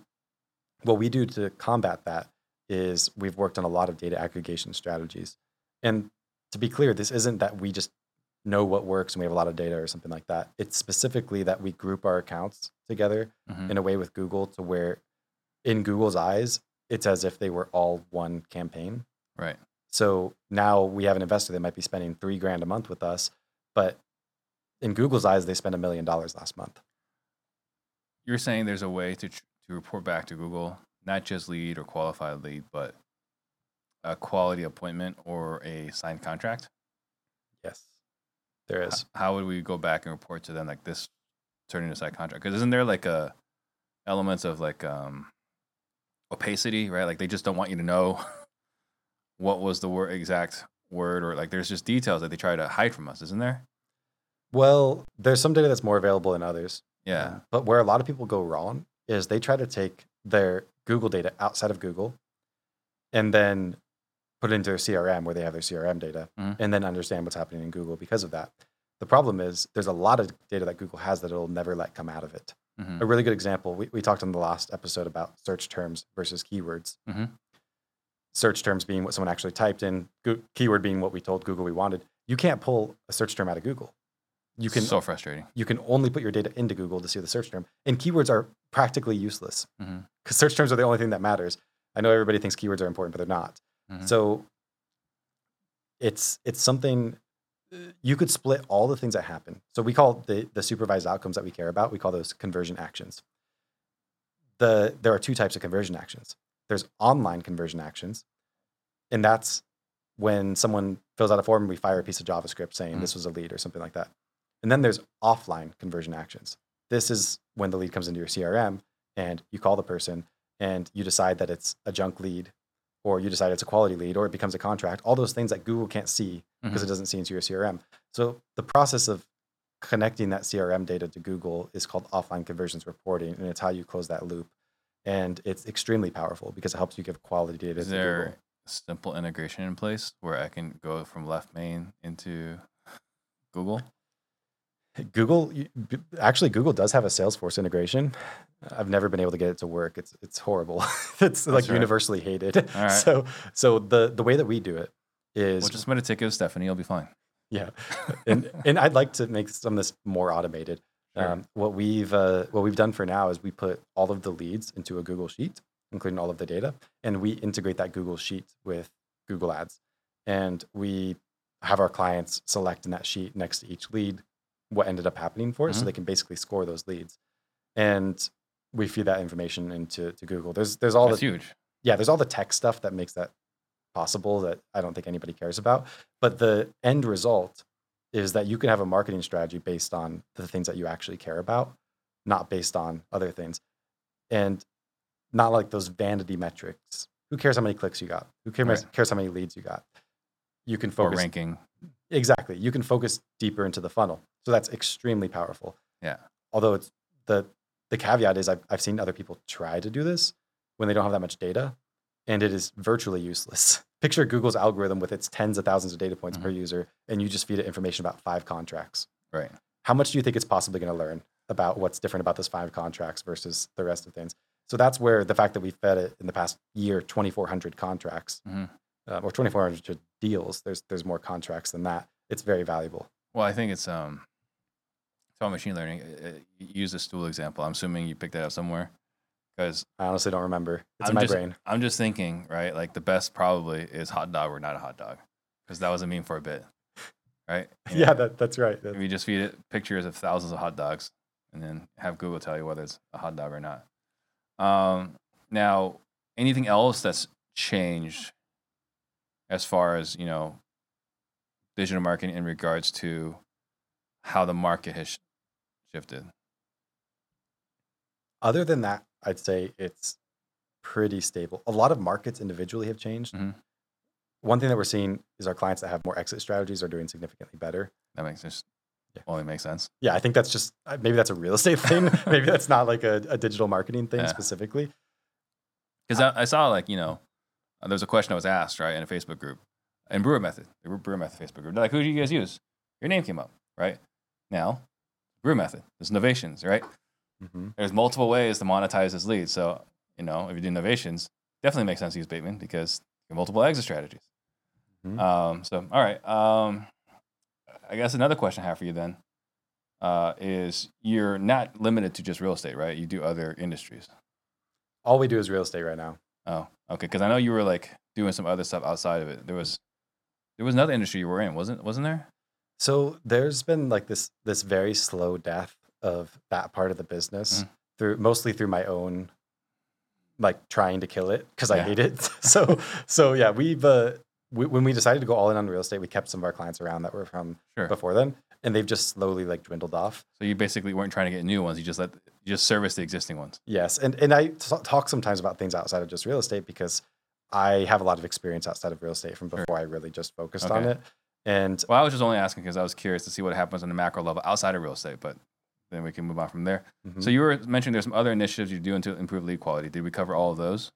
[SPEAKER 3] What we do to combat that is we've worked on a lot of data aggregation strategies. And to be clear, this isn't that we just know what works and we have a lot of data or something like that. It's specifically that we group our accounts together
[SPEAKER 1] Mhm.
[SPEAKER 3] in a way with Google to where, in Google's eyes, it's as if they were all one campaign.
[SPEAKER 1] Right.
[SPEAKER 3] So now we have an investor that might be spending three grand a month with us, but in Google's eyes, they spent a million dollars last month.
[SPEAKER 1] You're saying there's a way to to report back to Google, not just lead or qualified lead, but a quality appointment or a signed contract.
[SPEAKER 3] Yes, there is.
[SPEAKER 1] How would we go back and report to them like this turning a signed contract? Because isn't there like a elements of like um opacity, right? Like they just don't want you to know what was the word exact word or like there's just details that they try to hide from us, isn't there?
[SPEAKER 3] Well, there's some data that's more available than others.
[SPEAKER 1] Yeah.
[SPEAKER 3] Um, But where a lot of people go wrong is they try to take their Google data outside of Google and then put it into their CRM where they have their CRM data
[SPEAKER 1] Mhm.
[SPEAKER 3] and then understand what's happening in Google because of that. The problem is there's a lot of data that Google has that it'll never let come out of it.
[SPEAKER 1] Mhm.
[SPEAKER 3] A really good example, we, we talked on the last episode about search terms versus keywords.
[SPEAKER 1] Mhm.
[SPEAKER 3] Search terms being what someone actually typed in, Goo- keyword being what we told Google we wanted. You can't pull a search term out of Google. You can
[SPEAKER 1] so frustrating.
[SPEAKER 3] you can only put your data into Google to see the search term. And keywords are practically useless because search terms are the only thing that matters. I know everybody thinks keywords are important, but they're not.
[SPEAKER 1] Mhm.
[SPEAKER 3] So it's it's something uh, you could split all the things that happen. So we call the the supervised outcomes that we care about. We call those conversion actions. The there are two types of conversion actions. There's online conversion actions, and that's when someone fills out a form and we fire a piece of JavaScript saying
[SPEAKER 1] Mhm.
[SPEAKER 3] this was a lead or something like that. And then there's offline conversion actions. This is when the lead comes into your CRM and you call the person and you decide that it's a junk lead or you decide it's a quality lead or it becomes a contract. All those things that Google can't see because
[SPEAKER 1] Mhm.
[SPEAKER 3] it doesn't see into your CRM. So the process of connecting that CRM data to Google is called offline conversions reporting and it's how you close that loop. And it's extremely powerful because it helps you give quality data
[SPEAKER 1] Is
[SPEAKER 3] to
[SPEAKER 1] there
[SPEAKER 3] Google.
[SPEAKER 1] a simple integration in place where I can go from left main into Google?
[SPEAKER 3] Google actually Google does have a Salesforce integration. I've never been able to get it to work. It's it's horrible. it's like
[SPEAKER 1] right.
[SPEAKER 3] universally hated.
[SPEAKER 1] right.
[SPEAKER 3] So so the the way that we do it is
[SPEAKER 1] Well, just submit a ticket to Stephanie. You'll be fine.
[SPEAKER 3] yeah, and and I'd like to make some of this more automated. Um, what we've uh, what we've done for now is we put all of the leads into a Google sheet, including all of the data, and we integrate that Google sheet with Google Ads, and we have our clients select in that sheet next to each lead what ended up happening for it, so
[SPEAKER 1] Mhm.
[SPEAKER 3] they can basically score those leads, and we feed that information into to Google. There's there's all
[SPEAKER 1] That's
[SPEAKER 3] the
[SPEAKER 1] huge.
[SPEAKER 3] yeah, there's all the tech stuff that makes that possible that I don't think anybody cares about. But the end result is that you can have a marketing strategy based on the things that you actually care about, not based on other things. And not like those vanity metrics. Who cares how many clicks you got? Who cares,
[SPEAKER 1] Right.
[SPEAKER 3] cares how many leads you got? You can
[SPEAKER 1] Or
[SPEAKER 3] focus
[SPEAKER 1] ranking.
[SPEAKER 3] Exactly. You can focus deeper into the funnel. So that's extremely powerful.
[SPEAKER 1] Yeah.
[SPEAKER 3] Although it's the the caveat is I've, I've seen other people try to do this when they don't have that much data and it is virtually useless. Picture Google's algorithm with its tens of thousands of data points per user and you just feed it information about five contracts.
[SPEAKER 1] Right.
[SPEAKER 3] How much do you think it's possibly going to learn about what's different about those five contracts versus the rest of things? So that's where the fact that we fed it in the past year 2,400 contracts
[SPEAKER 1] Mhm.
[SPEAKER 3] uh, or 2,400 deals. There's there's more contracts than that. It's very valuable.
[SPEAKER 1] Well, I think it's um, it's all machine learning. Uh, uh, Use the stool example. I'm assuming you picked that up somewhere because
[SPEAKER 3] I honestly don't remember. It's
[SPEAKER 1] I'm
[SPEAKER 3] in my
[SPEAKER 1] just-
[SPEAKER 3] brain.
[SPEAKER 1] I'm just thinking, right? Like the best probably is hot dog or not a hot dog because that was a meme for a bit, right?
[SPEAKER 3] Yeah, that, that's right. That-
[SPEAKER 1] If you just feed it pictures of thousands of hot dogs and then have Google tell you whether it's a hot dog or not. Um, now, anything else that's changed as far as, you know, digital marketing in regards to how the market has sh- shifted?
[SPEAKER 3] Other than that, I'd say it's pretty stable. A lot of markets individually have changed.
[SPEAKER 1] Mhm.
[SPEAKER 3] One thing that we're seeing is our clients that have more exit strategies are doing significantly better.
[SPEAKER 1] That makes sense.
[SPEAKER 3] Yeah.
[SPEAKER 1] only makes sense.
[SPEAKER 3] Yeah, I think that's just maybe that's a real estate thing. maybe that's not like a, a digital marketing thing
[SPEAKER 1] Yeah.
[SPEAKER 3] specifically.
[SPEAKER 1] Because I, I saw like, you know, uh, there was a question I was asked, right, in a Facebook group, in Brewer Method, the Brewer Method Facebook group. They're like, who do you guys use? Your name came up, right? Now, Brewer Method, there's novations, right?
[SPEAKER 3] Hmm
[SPEAKER 1] There's multiple ways to monetize this lead. So, you know, if you do novations, definitely makes sense to use Bateman because you have multiple exit strategies.
[SPEAKER 3] Mhm.
[SPEAKER 1] Um, so, all right. Um, I guess another question I have for you then uh, is you're not limited to just real estate, right? You do other industries.
[SPEAKER 3] All we do is real estate right now.
[SPEAKER 1] Oh, okay. Because I know you were like doing some other stuff outside of it. There was there was another industry you were in, wasn't wasn't there?
[SPEAKER 3] So there's been like this this very slow death of that part of the business
[SPEAKER 1] Mhm.
[SPEAKER 3] through mostly through my own like trying to kill it because I hate it. so so yeah, we've uh, we, when we decided to go all in on real estate, we kept some of our clients around that were from
[SPEAKER 1] Sure.
[SPEAKER 3] before then, and they've just slowly like dwindled off.
[SPEAKER 1] So you basically weren't trying to get new ones. You just let you just service the existing ones.
[SPEAKER 3] Yes, and and I t- talk sometimes about things outside of just real estate because I have a lot of experience outside of real estate from before I really just focused on it. And
[SPEAKER 1] Well, I was just only asking because I was curious to see what happens on the macro level outside of real estate. But then we can move on from there.
[SPEAKER 3] Mhm.
[SPEAKER 1] So you were mentioning there's some other initiatives you're doing to improve lead quality. Did we cover all of those?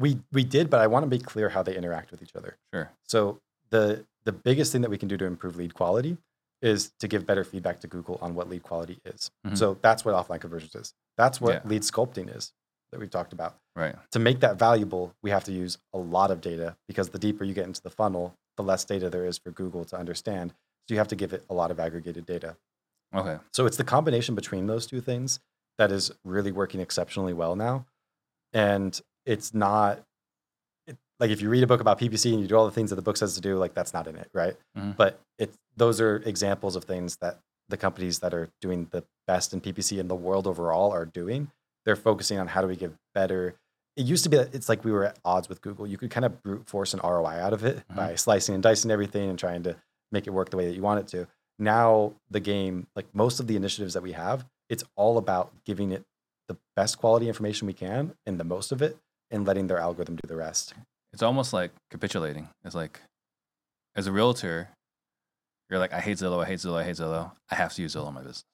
[SPEAKER 3] we we did, but I want to be clear how they interact with each other.
[SPEAKER 1] Sure.
[SPEAKER 3] So the the biggest thing that we can do to improve lead quality is to give better feedback to Google on what lead quality is.
[SPEAKER 1] Mhm.
[SPEAKER 3] So that's what offline conversions is. That's what
[SPEAKER 1] Yeah.
[SPEAKER 3] lead sculpting is that we've talked about.
[SPEAKER 1] Right.
[SPEAKER 3] To make that valuable, we have to use a lot of data because the deeper you get into the funnel, the less data there is for Google to understand. So you have to give it a lot of aggregated data.
[SPEAKER 1] Okay.
[SPEAKER 3] So it's the combination between those two things that is really working exceptionally well now. And it's not it, like if you read a book about PPC and you do all the things that the book says to do, like that's not in it, right?
[SPEAKER 1] Mhm.
[SPEAKER 3] But it's those are examples of things that the companies that are doing the best in PPC in the world overall are doing. They're focusing on how do we give better. It used to be that it's like we were at odds with Google. You could kind of brute force an ROI out of it
[SPEAKER 1] Mhm.
[SPEAKER 3] by slicing and dicing everything and trying to make it work the way that you want it to now the game like most of the initiatives that we have it's all about giving it the best quality information we can and the most of it and letting their algorithm do the rest
[SPEAKER 1] It's almost like capitulating. It's like, as a realtor, you're like, I hate Zillow, I hate Zillow, I hate Zillow. I have to use Zillow in my business.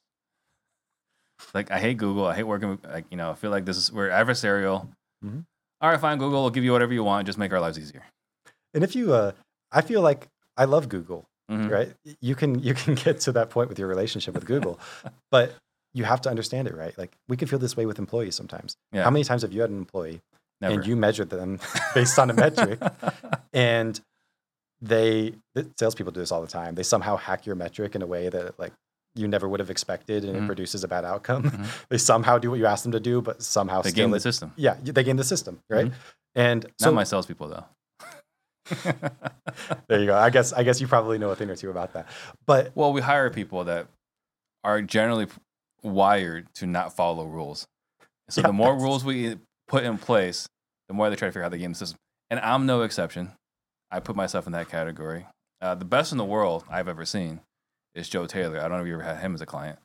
[SPEAKER 1] Like, I hate Google. I hate working. With, like, you know, I feel like this is we're adversarial.
[SPEAKER 3] Mhm.
[SPEAKER 1] All right, fine. Google will give you whatever you want. Just make our lives easier.
[SPEAKER 3] and if you uh i feel like i love google
[SPEAKER 1] Mhm.
[SPEAKER 3] right you can you can get to that point with your relationship with google but you have to understand it right like we can feel this way with employees sometimes
[SPEAKER 1] Yeah.
[SPEAKER 3] how many times have you had an employee
[SPEAKER 1] Never.
[SPEAKER 3] and you measured them based on a metric and they the salespeople do this all the time. They somehow hack your metric in a way that like you never would have expected, and
[SPEAKER 1] Mhm.
[SPEAKER 3] it produces a bad outcome.
[SPEAKER 1] Mhm.
[SPEAKER 3] They somehow do what you ask them to do, but somehow
[SPEAKER 1] they game the system.
[SPEAKER 3] yeah, they game the system, right? And
[SPEAKER 1] Not
[SPEAKER 3] so
[SPEAKER 1] my salespeople though.
[SPEAKER 3] there you go. I guess I guess you probably know a thing or two about that. But
[SPEAKER 1] well, we hire people that are generally wired to not follow rules. So
[SPEAKER 3] Yeah,
[SPEAKER 1] the more
[SPEAKER 3] that's-
[SPEAKER 1] rules we put in place, the more they try to figure out the game system. And I'm no exception. I put myself in that category. Uh, the best in the world I've ever seen is Joe Taylor. I don't know if you ever had him as a client.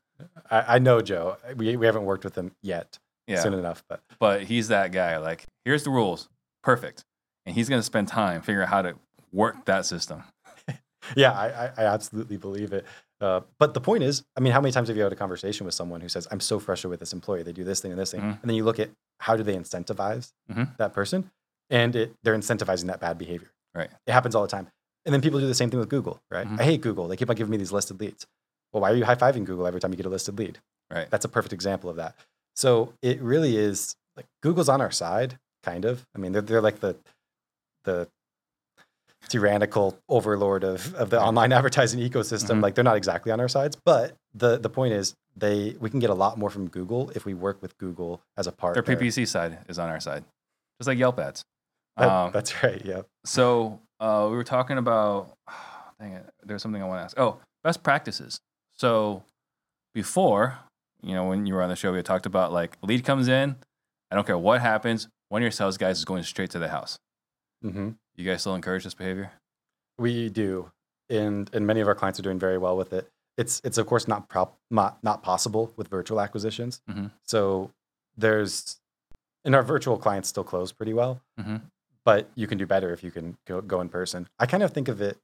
[SPEAKER 3] I, I know Joe. We we haven't worked with him yet,
[SPEAKER 1] Yeah,
[SPEAKER 3] soon enough. But
[SPEAKER 1] but he's that guy. Like, here's the rules, perfect, and he's gonna spend time figuring out how to work that system.
[SPEAKER 3] yeah, I, I, I absolutely believe it. Uh, but the point is, I mean, how many times have you had a conversation with someone who says, "I'm so frustrated with this employee. They do this thing and this thing,"
[SPEAKER 1] Mhm.
[SPEAKER 3] and then you look at how do they incentivize
[SPEAKER 1] Mhm.
[SPEAKER 3] that person, and it, they're incentivizing that bad behavior.
[SPEAKER 1] Right.
[SPEAKER 3] It happens all the time. And then people do the same thing with Google, right?
[SPEAKER 1] Mhm.
[SPEAKER 3] I hate Google. They keep on giving me these listed leads. Well, why are you high fiving Google every time you get a listed lead?
[SPEAKER 1] Right.
[SPEAKER 3] That's a perfect example of that. So it really is like Google's on our side, kind of. I mean, they're, they're like the the tyrannical overlord of, of the online advertising ecosystem.
[SPEAKER 1] Mhm.
[SPEAKER 3] Like they're not exactly on our sides, but the the point is they we can get a lot more from Google if we work with Google as a partner.
[SPEAKER 1] Their PPC side is on our side, just like Yelp ads.
[SPEAKER 3] That-
[SPEAKER 1] Um,
[SPEAKER 3] that's right. Yeah.
[SPEAKER 1] So uh, we were talking about, dang it, there's something I want to ask. Oh, best practices. So before, you know, when you were on the show, we had talked about like lead comes in, I don't care what happens, one of your sales guys is going straight to the house.
[SPEAKER 3] Hmm
[SPEAKER 1] You guys still encourage this behavior?
[SPEAKER 3] We do, and and many of our clients are doing very well with it. It's it's of course not prop not not possible with virtual acquisitions.
[SPEAKER 1] Mhm.
[SPEAKER 3] So there's and our virtual clients still close pretty well,
[SPEAKER 1] Mhm.
[SPEAKER 3] but you can do better if you can go, go in person. I kind of think of it.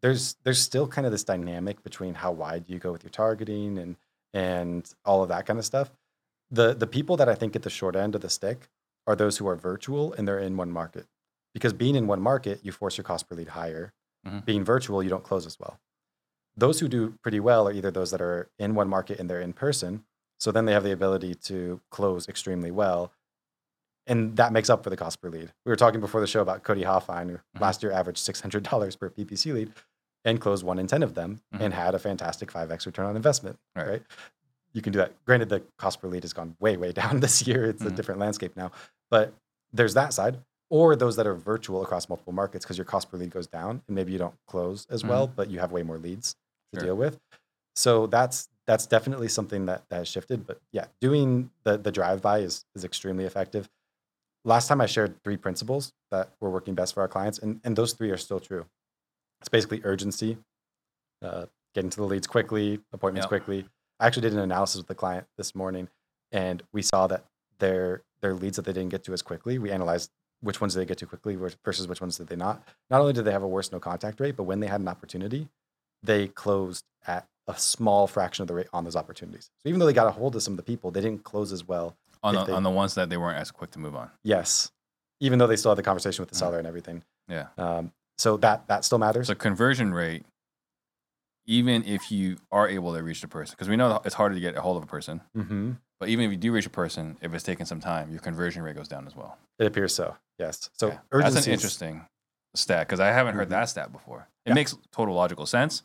[SPEAKER 3] There's there's still kind of this dynamic between how wide you go with your targeting and and all of that kind of stuff. The the people that I think get the short end of the stick are those who are virtual and they're in one market. Because being in one market, you force your cost per lead higher.
[SPEAKER 1] Mhm.
[SPEAKER 3] Being virtual, you don't close as well. Those who do pretty well are either those that are in one market and they're in person. So then they have the ability to close extremely well. And that makes up for the cost per lead. We were talking before the show about Cody Hoffine, who
[SPEAKER 1] Mhm.
[SPEAKER 3] last year averaged $600 per PPC lead and closed one in 10 of them
[SPEAKER 1] Mhm.
[SPEAKER 3] and had a fantastic 5x return on investment.
[SPEAKER 1] Right.
[SPEAKER 3] Right. You can do that. Granted, the cost per lead has gone way, way down this year. It's a
[SPEAKER 1] Mhm.
[SPEAKER 3] different landscape now. But there's that side, or those that are virtual across multiple markets because your cost per lead goes down and maybe you don't close as well, but you have way more leads to
[SPEAKER 1] Sure.
[SPEAKER 3] deal with. So that's that's definitely something that, that has shifted. But yeah, doing the the drive by is is extremely effective. Last time I shared three principles that were working best for our clients, and, and those three are still true. It's basically urgency, uh, getting to the leads quickly, appointments
[SPEAKER 1] Yep.
[SPEAKER 3] quickly. I actually did an analysis with the client this morning, and we saw that their their leads that they didn't get to as quickly, we analyzed which ones did they get to quickly versus which ones did they not. Not only did they have a worse no contact rate, but when they had an opportunity, they closed at a small fraction of the rate on those opportunities. So even though they got a hold of some of the people, they didn't close as well.
[SPEAKER 1] on the
[SPEAKER 3] they-
[SPEAKER 1] on the ones that they weren't as quick to move on.
[SPEAKER 3] Yes, even though they still had the conversation with the
[SPEAKER 1] Mhm.
[SPEAKER 3] seller and everything.
[SPEAKER 1] Yeah.
[SPEAKER 3] Um, so that that still matters.
[SPEAKER 1] So conversion rate, even if you are able to reach the person, because we know it's harder to get a hold of a person,
[SPEAKER 3] hmm
[SPEAKER 1] but even if you do reach a person, if it's taking some time, your conversion rate goes down as well.
[SPEAKER 3] It appears so. Yes. So
[SPEAKER 1] Yeah.
[SPEAKER 3] urgency.
[SPEAKER 1] That's an interesting stat because I haven't heard
[SPEAKER 3] Mhm.
[SPEAKER 1] that stat before. It
[SPEAKER 3] Yeah.
[SPEAKER 1] makes total logical sense,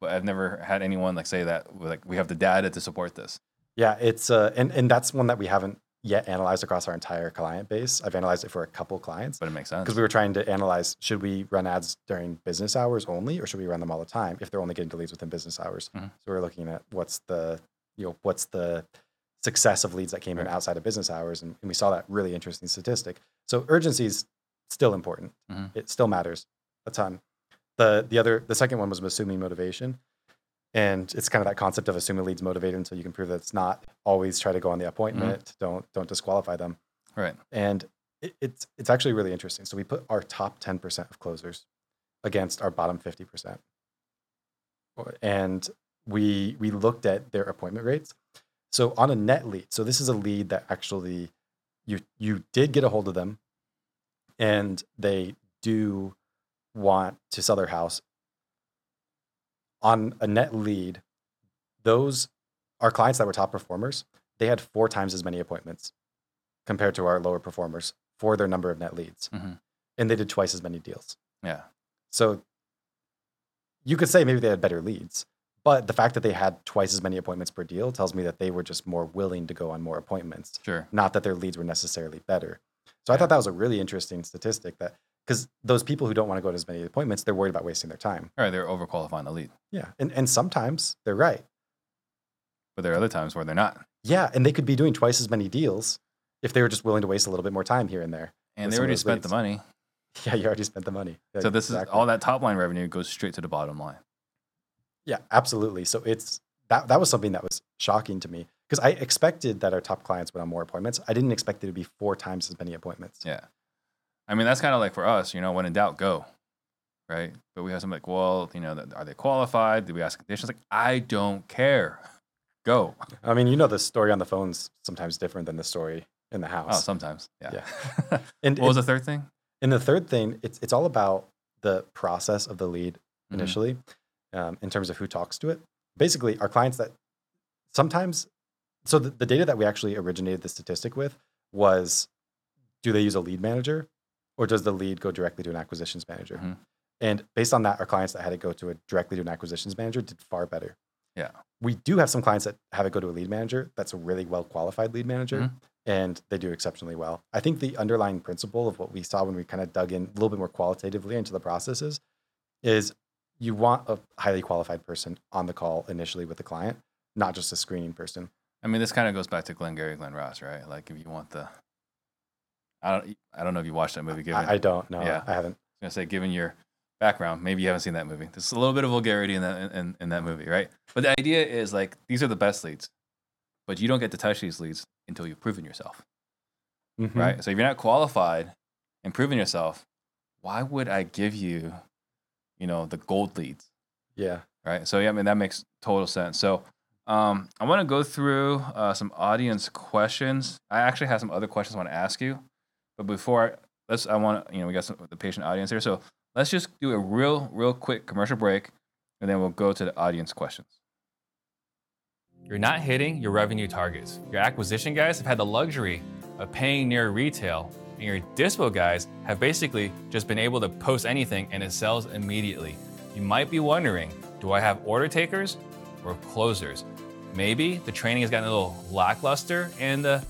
[SPEAKER 1] but I've never had anyone like say that like we have the data to support this.
[SPEAKER 3] Yeah, it's uh, and and that's one that we haven't yet analyzed across our entire client base. I've analyzed it for a couple clients
[SPEAKER 1] But it makes sense.
[SPEAKER 3] because we were trying to analyze should we run ads during business hours only, or should we run them all the time if they're only getting to leads within business hours.
[SPEAKER 1] Mhm.
[SPEAKER 3] So we're looking at what's the you know what's the success of leads that came in outside of business hours, and, and we saw that really interesting statistic. So urgency is still important.
[SPEAKER 1] Mhm.
[SPEAKER 3] It still matters a ton. The the other the second one was assuming motivation. And it's kind of that concept of assuming leads motivated until you can prove that it's not. Always try to go on the appointment. Don't don't disqualify them.
[SPEAKER 1] right.
[SPEAKER 3] And it, it's it's actually really interesting. So we put our top ten percent of closers against our bottom fifty percent, and we we looked at their appointment rates. So on a net lead, so this is a lead that actually you you did get a hold of them, and they do want to sell their house. On a net lead, those our clients that were top performers, they had four times as many appointments compared to our lower performers for their number of net leads.
[SPEAKER 1] Mhm.
[SPEAKER 3] And they did twice as many deals.
[SPEAKER 1] Yeah.
[SPEAKER 3] So you could say maybe they had better leads, but the fact that they had twice as many appointments per deal tells me that they were just more willing to go on more appointments,
[SPEAKER 1] Sure.
[SPEAKER 3] not that their leads were necessarily better. So I thought that was a really interesting statistic that because those people who don't want to go to as many appointments, they're worried about wasting their time.
[SPEAKER 1] All right. They're overqualifying the lead,
[SPEAKER 3] Yeah. And and sometimes they're right.
[SPEAKER 1] but there are other times where they're not,
[SPEAKER 3] Yeah. And they could be doing twice as many deals if they were just willing to waste a little bit more time here and there.
[SPEAKER 1] and they already spent the money.
[SPEAKER 3] Yeah, you already spent the money. Yeah,
[SPEAKER 1] So this
[SPEAKER 3] exactly.
[SPEAKER 1] is all that top line revenue goes straight to the bottom line.
[SPEAKER 3] Yeah, absolutely. So it's that that was something that was shocking to me because I expected that our top clients would have more appointments. I didn't expect it to be four times as many appointments.
[SPEAKER 1] Yeah. I mean, that's kind of like for us, you know, when in doubt, go. Right. But we have some like, well, you know, are they qualified? Do we ask conditions? Like, I don't care. Go.
[SPEAKER 3] I mean, you know, the story on the phone's sometimes different than the story in the house.
[SPEAKER 1] Oh, sometimes. Yeah.
[SPEAKER 3] Yeah. and
[SPEAKER 1] what was the third thing?
[SPEAKER 3] and the third thing, it's it's all about the process of the lead
[SPEAKER 1] Mhm.
[SPEAKER 3] initially, um, in terms of who talks to it. Basically, our clients that sometimes, so the, the data that we actually originated the statistic with was, do they use a lead manager, or does the lead go directly to an acquisitions manager?
[SPEAKER 1] Mhm.
[SPEAKER 3] And based on that, our clients that had it go to a directly to an acquisitions manager did far better.
[SPEAKER 1] Yeah.
[SPEAKER 3] We do have some clients that have it go to a lead manager. That's a really well qualified lead manager,
[SPEAKER 1] Mhm.
[SPEAKER 3] and they do exceptionally well. I think the underlying principle of what we saw when we kind of dug in a little bit more qualitatively into the processes is you want a highly qualified person on the call initially with the client, not just a screening person.
[SPEAKER 1] I mean, this kind of goes back to Glengarry Glen Ross, right? Like, if you want the, I don't, I don't know if you watched that movie. Given,
[SPEAKER 3] I, I don't know.
[SPEAKER 1] Yeah.
[SPEAKER 3] I haven't.
[SPEAKER 1] I was gonna say, given your background, maybe you haven't seen that movie. There's a little bit of vulgarity in that in, in that movie, right? But the idea is like these are the best leads, but you don't get to touch these leads until you've proven yourself,
[SPEAKER 3] Mhm.
[SPEAKER 1] right? So if you're not qualified and proven yourself, why would I give you, you know, the gold leads,
[SPEAKER 3] Yeah.
[SPEAKER 1] right? So yeah, I mean that makes total sense. So um, I want to go through uh, some audience questions. I actually have some other questions I want to ask you, but before I, let's, I want to, you know, we got some the patient audience here, so let's just do a real, real quick commercial break, and then we'll go to the audience questions. You're not hitting your revenue targets. Your acquisition guys have had the luxury of paying near retail, and your dispo guys have basically just been able to post anything and it sells immediately. You might be wondering, do I have order takers or closers? Maybe the training has gotten a little lackluster and the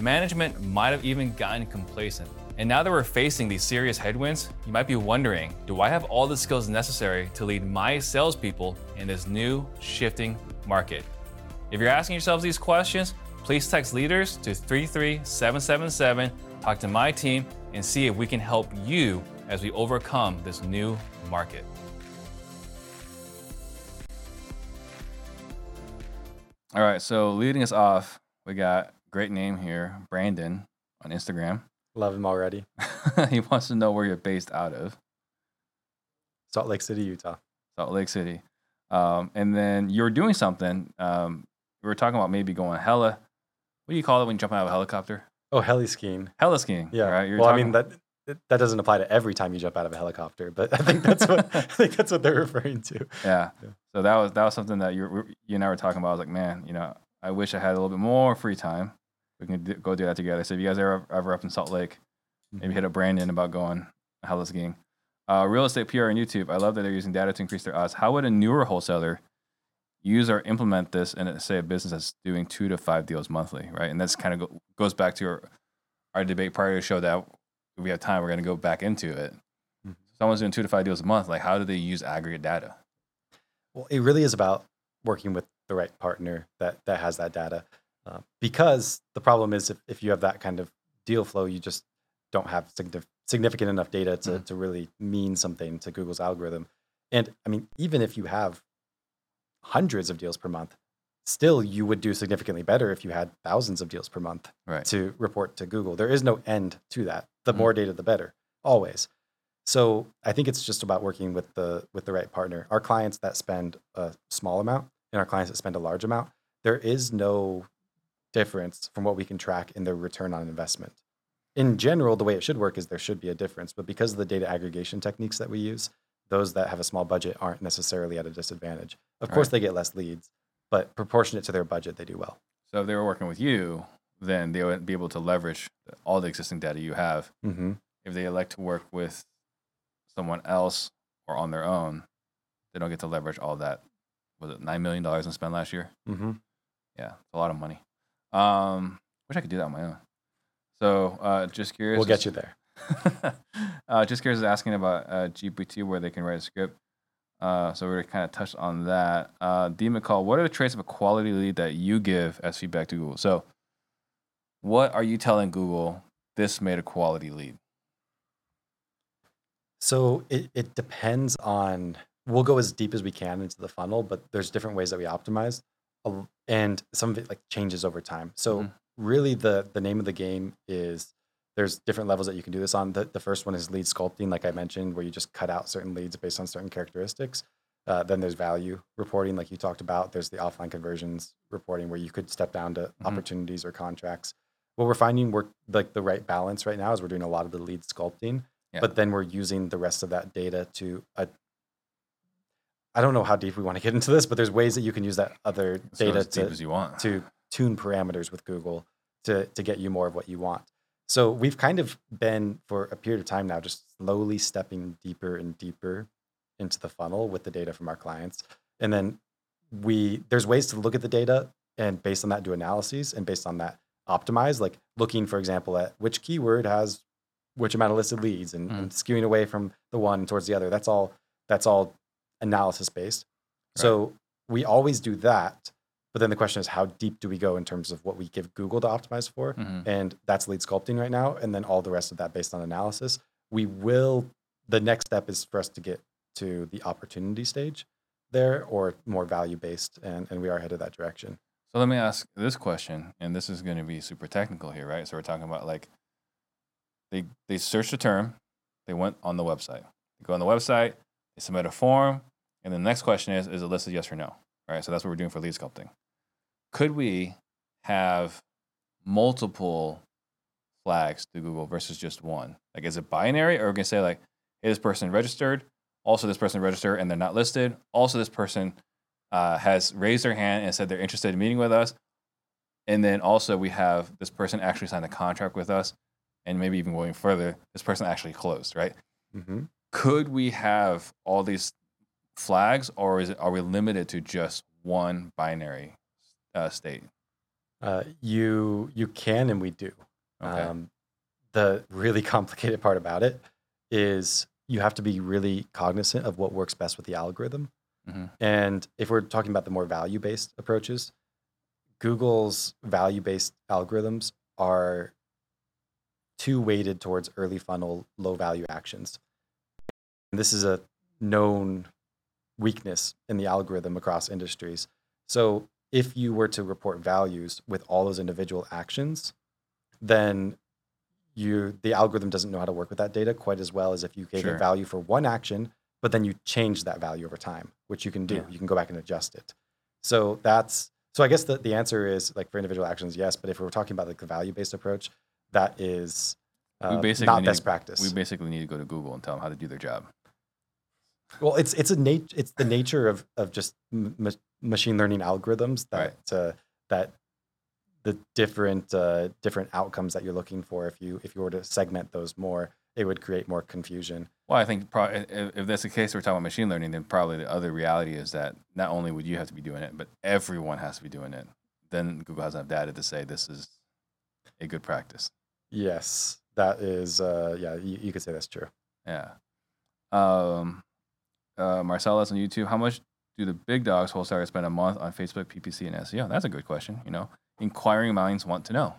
[SPEAKER 1] management might have even gotten complacent. And now that we're facing these serious headwinds, you might be wondering do I have all the skills necessary to lead my salespeople in this new shifting market? If you're asking yourselves these questions, please text leaders to 33777, talk to my team, and see if we can help you as we overcome this new market. All right, so leading us off, we got great name here, Brandon on Instagram.
[SPEAKER 3] Love him already.
[SPEAKER 1] he wants to know where you're based out of,
[SPEAKER 3] Salt Lake City, Utah.
[SPEAKER 1] Salt Lake City. Um, and then you're doing something. Um, we were talking about maybe going hella. What do you call it when you jump out of a helicopter?
[SPEAKER 3] Oh, heli skiing.
[SPEAKER 1] Hella skiing.
[SPEAKER 3] Yeah.
[SPEAKER 1] Right. You're
[SPEAKER 3] well, I mean that that doesn't apply to every time you jump out of a helicopter, but I think that's what I think that's what they're referring to.
[SPEAKER 1] Yeah.
[SPEAKER 3] Yeah.
[SPEAKER 1] So that was that was something that you were- you and I were talking about. I was like, man, you know, I wish I had a little bit more free time. We can do, go do that together. So if you guys are ever up in Salt Lake, maybe hit up Brandon about going hella skiing. Uh, real estate PR and YouTube. I love that they're using data to increase their odds. How would a newer wholesaler use or implement this in, say, a business that's doing two to five deals monthly, right? And that's kind of go, goes back to our, our debate prior to the show that if we have time, we're going to go back into it.
[SPEAKER 3] Mhm.
[SPEAKER 1] Someone's doing two to five deals a month. Like, how do they use aggregate data?
[SPEAKER 3] Well, it really is about working with the right partner that that has that data, uh, because the problem is if, if you have that kind of deal flow, you just don't have signif- significant enough data to
[SPEAKER 1] Mhm.
[SPEAKER 3] to really mean something to Google's algorithm. And I mean, even if you have hundreds of deals per month, still you would do significantly better if you had thousands of deals per month
[SPEAKER 1] Right.
[SPEAKER 3] to report to Google. There is no end to that. The
[SPEAKER 1] Mhm.
[SPEAKER 3] more data, the better, always. So I think it's just about working with the with the right partner. Our clients that spend a small amount and our clients that spend a large amount, there is no difference from what we can track in their return on investment. In general, the way it should work is there should be a difference, but because of the data aggregation techniques that we use, those that have a small budget aren't necessarily at a disadvantage. Of course,
[SPEAKER 1] Right.
[SPEAKER 3] they get less leads, but proportionate to their budget, they do well.
[SPEAKER 1] So if they were working with you, then they would be able to leverage all the existing data you have.
[SPEAKER 3] Mm-hmm.
[SPEAKER 1] If they elect to work with someone else or on their own, they don't get to leverage all that. Was it nine million dollars in spend last year?
[SPEAKER 3] Mm-hmm.
[SPEAKER 1] Yeah, it's a lot of money. Um, wish I could do that on my own. So uh, just curious.
[SPEAKER 3] We'll get you there.
[SPEAKER 1] uh, just curious, asking about uh, GPT where they can write a script. Uh, so we are kind of touched on that. Uh, D McCall, what are the traits of a quality lead that you give as feedback to Google? So, what are you telling Google this made a quality lead?
[SPEAKER 3] So it, it depends on, we'll go as deep as we can into the funnel, but there's different ways that we optimize. And some of it like changes over time. So
[SPEAKER 1] Mhm.
[SPEAKER 3] really the the name of the game is there's different levels that you can do this on. The, the first one is lead sculpting, like I mentioned, where you just cut out certain leads based on certain characteristics. Uh, then there's value reporting, like you talked about. There's the offline conversions reporting, where you could step down to
[SPEAKER 1] Mhm.
[SPEAKER 3] opportunities or contracts. What we're finding, we're like the right balance right now is we're doing a lot of the lead sculpting,
[SPEAKER 1] Yeah.
[SPEAKER 3] but then we're using the rest of that data to. Uh, I don't know how deep we want to get into this, but there's ways that you can use that other
[SPEAKER 1] go
[SPEAKER 3] data to
[SPEAKER 1] as you want.
[SPEAKER 3] to tune parameters with Google to to get you more of what you want. So we've kind of been for a period of time now, just slowly stepping deeper and deeper into the funnel with the data from our clients, and then we there's ways to look at the data and based on that do analyses and based on that optimize, like looking for example at which keyword has which amount of listed leads and, and mm. skewing away from the one towards the other. That's all that's all analysis based.
[SPEAKER 1] Right.
[SPEAKER 3] So we always do that. But then the question is, how deep do we go in terms of what we give Google to optimize for?
[SPEAKER 1] Mhm.
[SPEAKER 3] And that's lead sculpting right now. And then all the rest of that based on analysis. We will, the next step is for us to get to the opportunity stage there or more value based. And, and we are headed that direction.
[SPEAKER 1] So let me ask this question, and this is going to be super technical here, right? So we're talking about like they they searched a term, they went on the website, they go on the website, they submit a form, and the next question is, is it listed yes or no? Right. So that's what we're doing for lead sculpting. Could we have multiple flags to Google versus just one? Like, is it binary, or we gonna say like, hey, this person registered, also this person registered and they're not listed, also this person uh, has raised their hand and said they're interested in meeting with us. And then also we have this person actually signed a contract with us, and maybe even going further, this person actually closed, right?
[SPEAKER 3] Mm-hmm.
[SPEAKER 1] Could we have all these flags, or is it are we limited to just one binary uh, state?
[SPEAKER 3] Uh, you you can and we do.
[SPEAKER 1] Okay.
[SPEAKER 3] Um, the really complicated part about it is you have to be really cognizant of what works best with the algorithm.
[SPEAKER 1] Mhm.
[SPEAKER 3] And if we're talking about the more value based approaches, Google's value based algorithms are too weighted towards early funnel, low value actions. And this is a known weakness in the algorithm across industries. So if you were to report values with all those individual actions, then you the algorithm doesn't know how to work with that data quite as well as if you gave
[SPEAKER 1] Sure.
[SPEAKER 3] a value for one action but then you change that value over time, which you can do.
[SPEAKER 1] Yeah.
[SPEAKER 3] You can go back and adjust it. So that's so I guess the, the answer is like for individual actions, yes. But if we're talking about like the value based approach, that is uh, not
[SPEAKER 1] need-
[SPEAKER 3] best practice.
[SPEAKER 1] We basically need to go to Google and tell them how to do their job.
[SPEAKER 3] Well, it's it's a nat- it's the nature of of just ma- machine learning algorithms that uh, that the different uh, different outcomes that you're looking for. If you if you were to segment those more, it would create more confusion.
[SPEAKER 1] Well, I think pro- if, if that's the case, we're talking about machine learning, then probably the other reality is that not only would you have to be doing it, but everyone has to be doing it. Then Google has enough data to say this is a good practice.
[SPEAKER 3] Yes, that is uh, yeah. You, you could say that's true.
[SPEAKER 1] Yeah. Um, uh, Marcellus on YouTube, how much do the big dogs wholesalers spend a month on Facebook, PPC, and SEO? That's a good question. You know, inquiring minds want to know,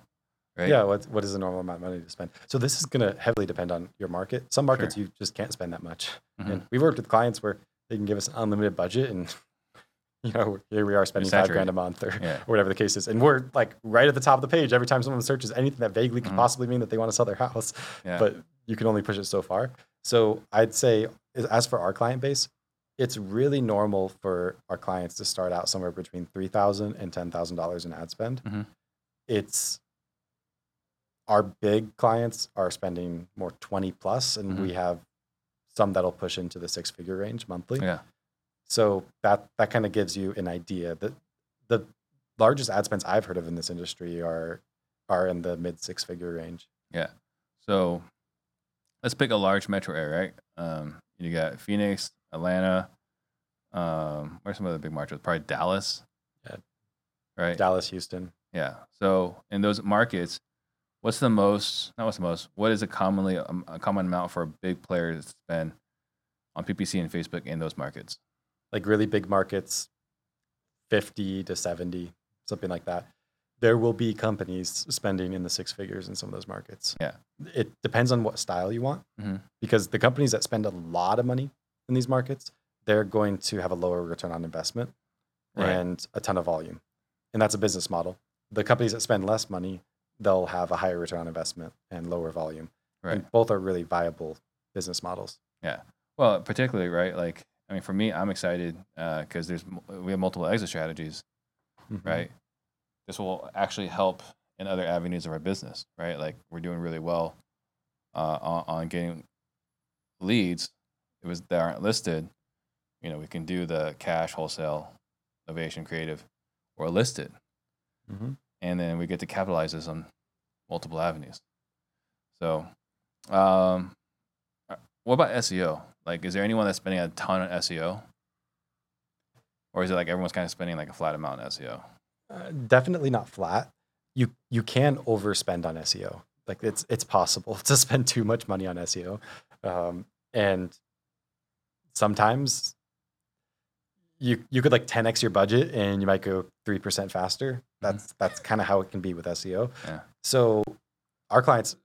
[SPEAKER 1] right?
[SPEAKER 3] Yeah, what what is the normal amount of money to spend? So this is going to heavily depend on your market. Some markets you just can't spend that much.
[SPEAKER 1] Mhm.
[SPEAKER 3] And we've worked with clients where they can give us an unlimited budget, and you know here we are spending five grand a month or,
[SPEAKER 1] Yeah.
[SPEAKER 3] or whatever the case is, and we're like right at the top of the page every time someone searches anything that vaguely could
[SPEAKER 1] Mhm.
[SPEAKER 3] possibly mean that they want to sell their house.
[SPEAKER 1] Yeah.
[SPEAKER 3] But you can only push it so far. So I'd say, as- as for our client base, it's really normal for our clients to start out somewhere between three thousand and ten thousand dollars in ad spend.
[SPEAKER 1] Mhm.
[SPEAKER 3] It's our big clients are spending more 20 plus and we have some that'll push into the six figure range monthly
[SPEAKER 1] yeah.
[SPEAKER 3] so that that kind of gives you an idea that the largest ad spends i've heard of in this industry are are in the mid six figure range Yeah.
[SPEAKER 1] So let's pick a large metro area, right? Um, you got Phoenix, Atlanta. Um, where's some other big markets? Probably Dallas.
[SPEAKER 3] Yeah.
[SPEAKER 1] Right.
[SPEAKER 3] dallas houston
[SPEAKER 1] Yeah. So in those markets, what's the most? Not what's the most. What is a commonly um, a common amount for a big player to spend on PPC and Facebook in those markets?
[SPEAKER 3] like really big markets 50 to 70 something like that there will be companies spending in the six figures in some of those markets
[SPEAKER 1] Yeah.
[SPEAKER 3] it depends on what style you want
[SPEAKER 1] Mhm.
[SPEAKER 3] because the companies that spend a lot of money in these markets they're going to have a lower return on investment
[SPEAKER 1] Right.
[SPEAKER 3] and a ton of volume and that's a business model the companies that spend less money they'll have a higher return on investment and lower volume
[SPEAKER 1] Right.
[SPEAKER 3] and both are really viable business models Yeah.
[SPEAKER 1] Well, particularly right. Like I mean, for me, I'm excited because there's we have multiple exit strategies.
[SPEAKER 3] Mhm.
[SPEAKER 1] right? This will actually help in other avenues of our business, right? Like we're doing really well uh, on, on getting leads. It was that aren't listed. You know, we can do the cash wholesale, novation, creative, or listed,
[SPEAKER 3] Mhm.
[SPEAKER 1] and then we get to capitalize this on multiple avenues. So, um, uh, what about SEO? Like, is there anyone that's spending a ton on SEO? Or is it like everyone's kind of spending like a flat amount on SEO?
[SPEAKER 3] Uh, definitely not flat. You you can overspend on SEO. Like it's it's possible to spend too much money on SEO, um, and sometimes you you could like 10x your budget and you might go three percent faster. That's that's kind of how it can be with SEO.
[SPEAKER 1] Yeah.
[SPEAKER 3] So our clients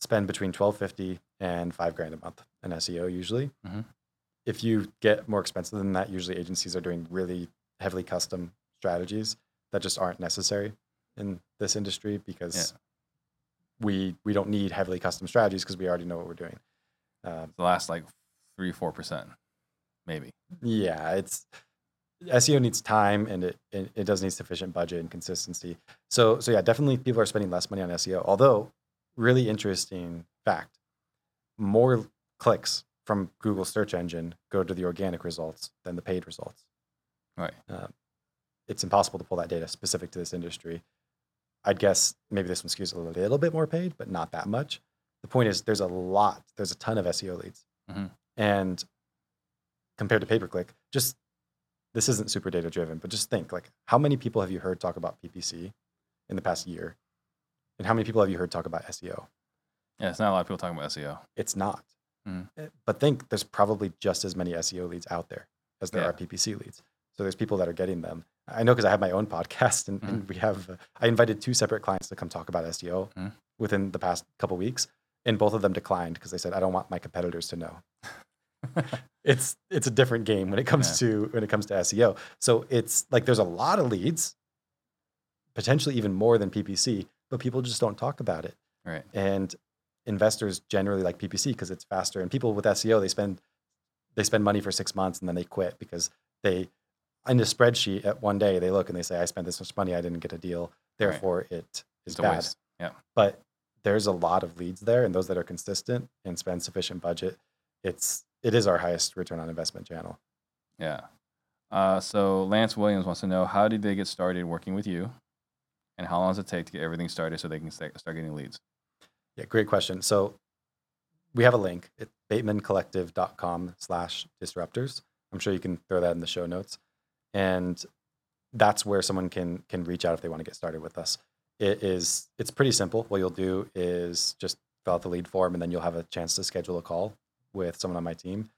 [SPEAKER 3] spend between twelve fifty and five grand a month in SEO usually.
[SPEAKER 1] Mhm.
[SPEAKER 3] If you get more expensive than that, usually agencies are doing really heavily custom strategies that just aren't necessary in this industry because we we don't need heavily custom strategies because we already know what we're doing. Um,
[SPEAKER 1] the last like three four percent maybe
[SPEAKER 3] yeah, it's SEO needs time and it, it it does need sufficient budget and consistency. So so yeah, definitely people are spending less money on SEO. Although really interesting fact, more clicks from Google search engine go to the organic results than the paid results.
[SPEAKER 1] right
[SPEAKER 3] It's impossible to pull that data specific to this industry. I'd guess maybe this one skews a little bit more paid, but not that much. The point is, there's a lot, there's a ton of SEO leads,
[SPEAKER 1] Mhm.
[SPEAKER 3] and compared to pay per click, just this isn't super data driven, but just think like how many people have you heard talk about PPC in the past year, and how many people have you heard talk about SEO?
[SPEAKER 1] yeah it's not a lot of people talking about seo
[SPEAKER 3] It's not.
[SPEAKER 1] Mhm.
[SPEAKER 3] Eh, But think there's probably just as many SEO leads out there as there
[SPEAKER 1] Yeah.
[SPEAKER 3] are PPC leads. So there's people that are getting them. I know because I have my own podcast and, and we have, uh, I invited two separate clients to come talk about SEO
[SPEAKER 1] Mhm.
[SPEAKER 3] within the past couple weeks. And both of them declined because they said, I don't want my competitors to know. it's it's a different game when it comes to when it comes to SEO. So it's like there's a lot of leads, potentially even more than PPC, but people just don't talk about it
[SPEAKER 1] right
[SPEAKER 3] and investors generally like PPC because it's faster. And people with SEO they spend they spend money for six months and then they quit because they in a spreadsheet at one day they look and they say I spent this much money I didn't get a deal therefore it is
[SPEAKER 1] It's
[SPEAKER 3] bad.
[SPEAKER 1] Yeah.
[SPEAKER 3] but there's a lot of leads there and those that are consistent and spend sufficient budget it's it is our highest return on investment channel
[SPEAKER 1] Yeah. Uh, so Lance Williams wants to know how did they get started working with you, and how long does it take to get everything started so they can sta- start getting leads?
[SPEAKER 3] yeah great question so we have a link at batemancollective.com slash disruptors i'm sure you can throw that in the show notes and that's where someone can can reach out if they want to get started with us. It is it's pretty simple. What you'll do is just fill out the lead form and then you'll have a chance to schedule a call with someone on my team.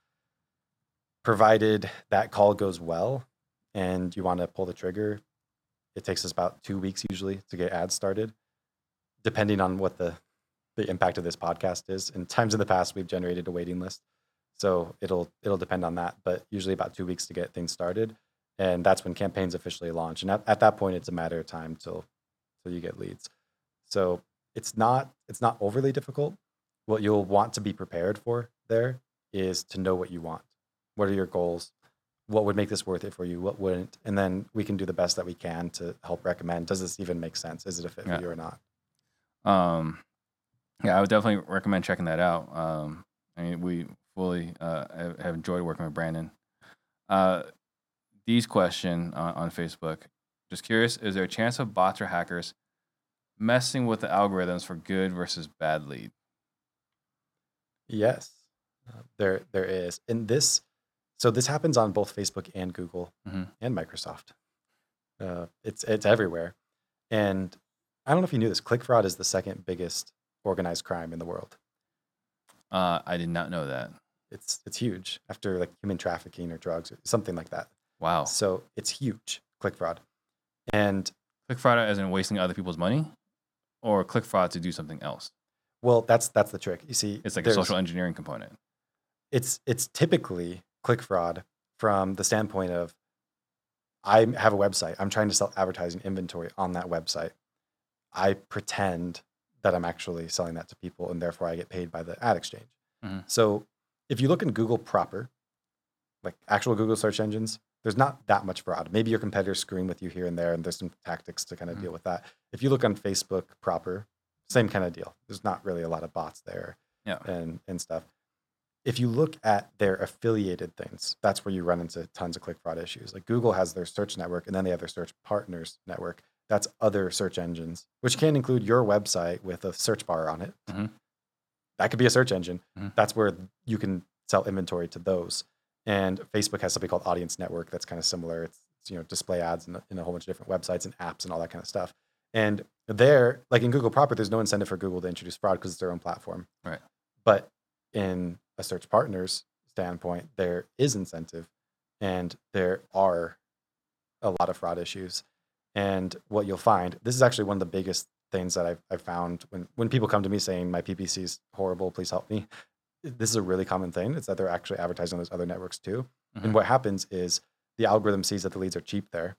[SPEAKER 3] Provided that call goes well and you want to pull the trigger it takes us about two weeks usually to get ads started depending on what the the impact of this podcast is. In times in the past we've generated a waiting list so it'll it'll depend on that but usually about two weeks to get things started and that's when campaigns officially launch and at, at that point it's a matter of time till till you get leads. So it's not it's not overly difficult. What you'll want to be prepared for there is to know what you want. What are your goals? What would make this worth it for you? What wouldn't? And then we can do the best that we can to help recommend. Does this even make sense? Is it a fit
[SPEAKER 1] Yeah.
[SPEAKER 3] for you or not?
[SPEAKER 1] Um, yeah, I would definitely recommend checking that out. Um, I mean, we fully uh, have- have enjoyed working with Brandon. Uh, Dee's question on, on Facebook. Just curious, is there a chance of bots or hackers messing with the algorithms for good versus bad lead?
[SPEAKER 3] Yes, there there is. And this, so this happens on both Facebook and Google
[SPEAKER 1] Mhm.
[SPEAKER 3] and Microsoft. Uh, it's it's everywhere, and I don't know if you knew this. Click fraud is the second biggest organized crime in the world.
[SPEAKER 1] Uh, I did not know that.
[SPEAKER 3] It's it's huge after like human trafficking or drugs or something like that.
[SPEAKER 1] Wow.
[SPEAKER 3] So it's huge. Click fraud, and
[SPEAKER 1] Click fraud as in wasting other people's money, or click fraud to do something else.
[SPEAKER 3] well, that's that's the trick. You see,
[SPEAKER 1] It's like a social engineering component.
[SPEAKER 3] it's it's typically click fraud from the standpoint of I have a website. I'm trying to sell advertising inventory on that website. I pretend that I'm actually selling that to people, and therefore I get paid by the ad exchange.
[SPEAKER 1] Mhm.
[SPEAKER 3] So if you look in Google proper, like actual Google search engines, there's not that much fraud. Maybe your competitors screen with you here and there, and there's some tactics to kind of
[SPEAKER 1] Mhm.
[SPEAKER 3] deal with that. If you look on Facebook proper, same kind of deal. There's not really a lot of bots there
[SPEAKER 1] Yeah.
[SPEAKER 3] and and stuff. If you look at their affiliated things, that's where you run into tons of click fraud issues. Like Google has their search network, and then they have their search partners network. That's other search engines, which can include your website with a search bar on it.
[SPEAKER 1] Mhm.
[SPEAKER 3] That could be a search engine.
[SPEAKER 1] Mhm.
[SPEAKER 3] That's where you can sell inventory to those. And Facebook has something called Audience Network that's kind of similar. It's, it's, you know display ads in, a- in a whole bunch of different websites and apps and all that kind of stuff. And there, like in Google proper, there's no incentive for Google to introduce fraud because it's their own platform.
[SPEAKER 1] Right.
[SPEAKER 3] But in a search partner's standpoint, there is incentive and there are a lot of fraud issues. And what you'll find, this is actually one of the biggest things that I've, I've found when, when people come to me saying my PPC is horrible, please help me. This is a really common thing. It's that they're actually advertising on those other networks too.
[SPEAKER 1] Mhm.
[SPEAKER 3] And what happens is the algorithm sees that the leads are cheap there,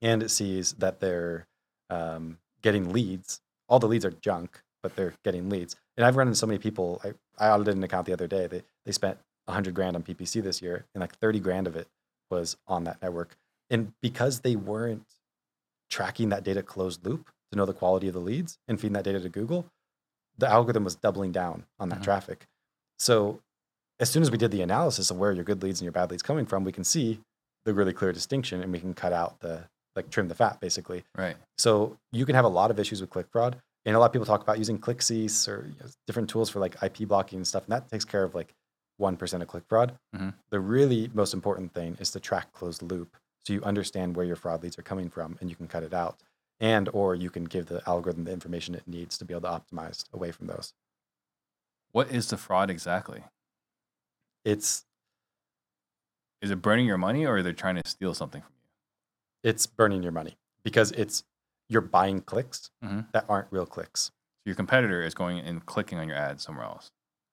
[SPEAKER 3] and it sees that they're um, getting leads. All the leads are junk, but they're getting leads. And I've run into so many people. I, I audited an account the other day. They they spent 100 grand on PPC this year, and like 30 grand of it was on that network. And because they weren't tracking that data closed loop to know the quality of the leads and feeding that data to Google, the algorithm was doubling down on that
[SPEAKER 1] Mhm.
[SPEAKER 3] traffic. So as soon as we did the analysis of where your good leads and your bad leads coming from, we can see the really clear distinction and we can cut out the like trim the fat basically.
[SPEAKER 1] Right.
[SPEAKER 3] So you can have a lot of issues with click fraud. And a lot of people talk about using ClickCease or you know, different tools for like IP blocking and stuff. And that takes care of like 1% of click fraud.
[SPEAKER 1] Mhm.
[SPEAKER 3] The really most important thing is to track closed loop so you understand where your fraud leads are coming from and you can cut it out. And or you can give the algorithm the information it needs to be able to optimize away from those.
[SPEAKER 1] What is the fraud exactly?
[SPEAKER 3] It's
[SPEAKER 1] Is it burning your money, or are they trying to steal something from you?
[SPEAKER 3] it's burning your money because it's you're buying clicks
[SPEAKER 1] Mhm.
[SPEAKER 3] that aren't real clicks.
[SPEAKER 1] So your competitor is going and clicking on your ad somewhere else.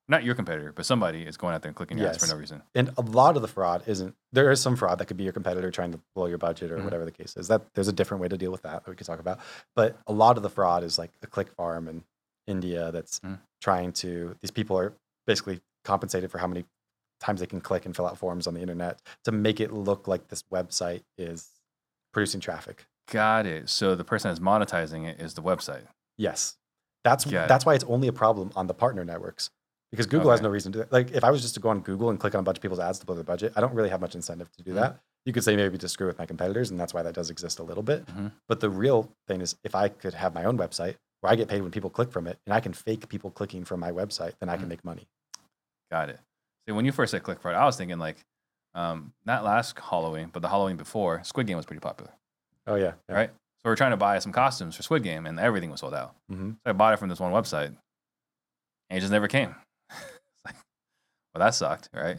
[SPEAKER 1] Not your competitor, but somebody is going out there and clicking your ads
[SPEAKER 3] Yes.
[SPEAKER 1] for no reason.
[SPEAKER 3] And a lot of the fraud isn't there is some fraud that could be your competitor trying to blow your budget or
[SPEAKER 1] Mhm.
[SPEAKER 3] whatever the case is. That there's a different way to deal with that that we could talk about. But a lot of the fraud is like a click farm in India that's
[SPEAKER 1] Mhm.
[SPEAKER 3] trying to these people are basically compensated for how many times they can click and fill out forms on the internet to make it look like this website is producing traffic.
[SPEAKER 1] Got it. So the person that's monetizing it is the website.
[SPEAKER 3] Yes. That's
[SPEAKER 1] Got it.
[SPEAKER 3] that's why it's only a problem on the partner networks. Because Google has no reason to. Like if I was just to go on Google and click on a bunch of people's ads to blow their budget, I don't really have much incentive to do
[SPEAKER 1] Mhm.
[SPEAKER 3] that. You could say maybe to screw with my competitors, and that's why that does exist a little bit.
[SPEAKER 1] Mhm.
[SPEAKER 3] But the real thing is if I could have my own website where I get paid when people click from it, and I can fake people clicking from my website, then I can
[SPEAKER 1] Mhm.
[SPEAKER 3] make money.
[SPEAKER 1] Got it. See, when you first said click fraud, I was thinking like, um, not last Halloween, but the Halloween before, Squid Game was pretty popular,
[SPEAKER 3] Oh yeah. yeah.
[SPEAKER 1] right? So we're trying to buy some costumes for Squid Game, and everything was sold out.
[SPEAKER 3] Mhm.
[SPEAKER 1] So I bought it from this one website, and it just never came. Like, well, that sucked, right?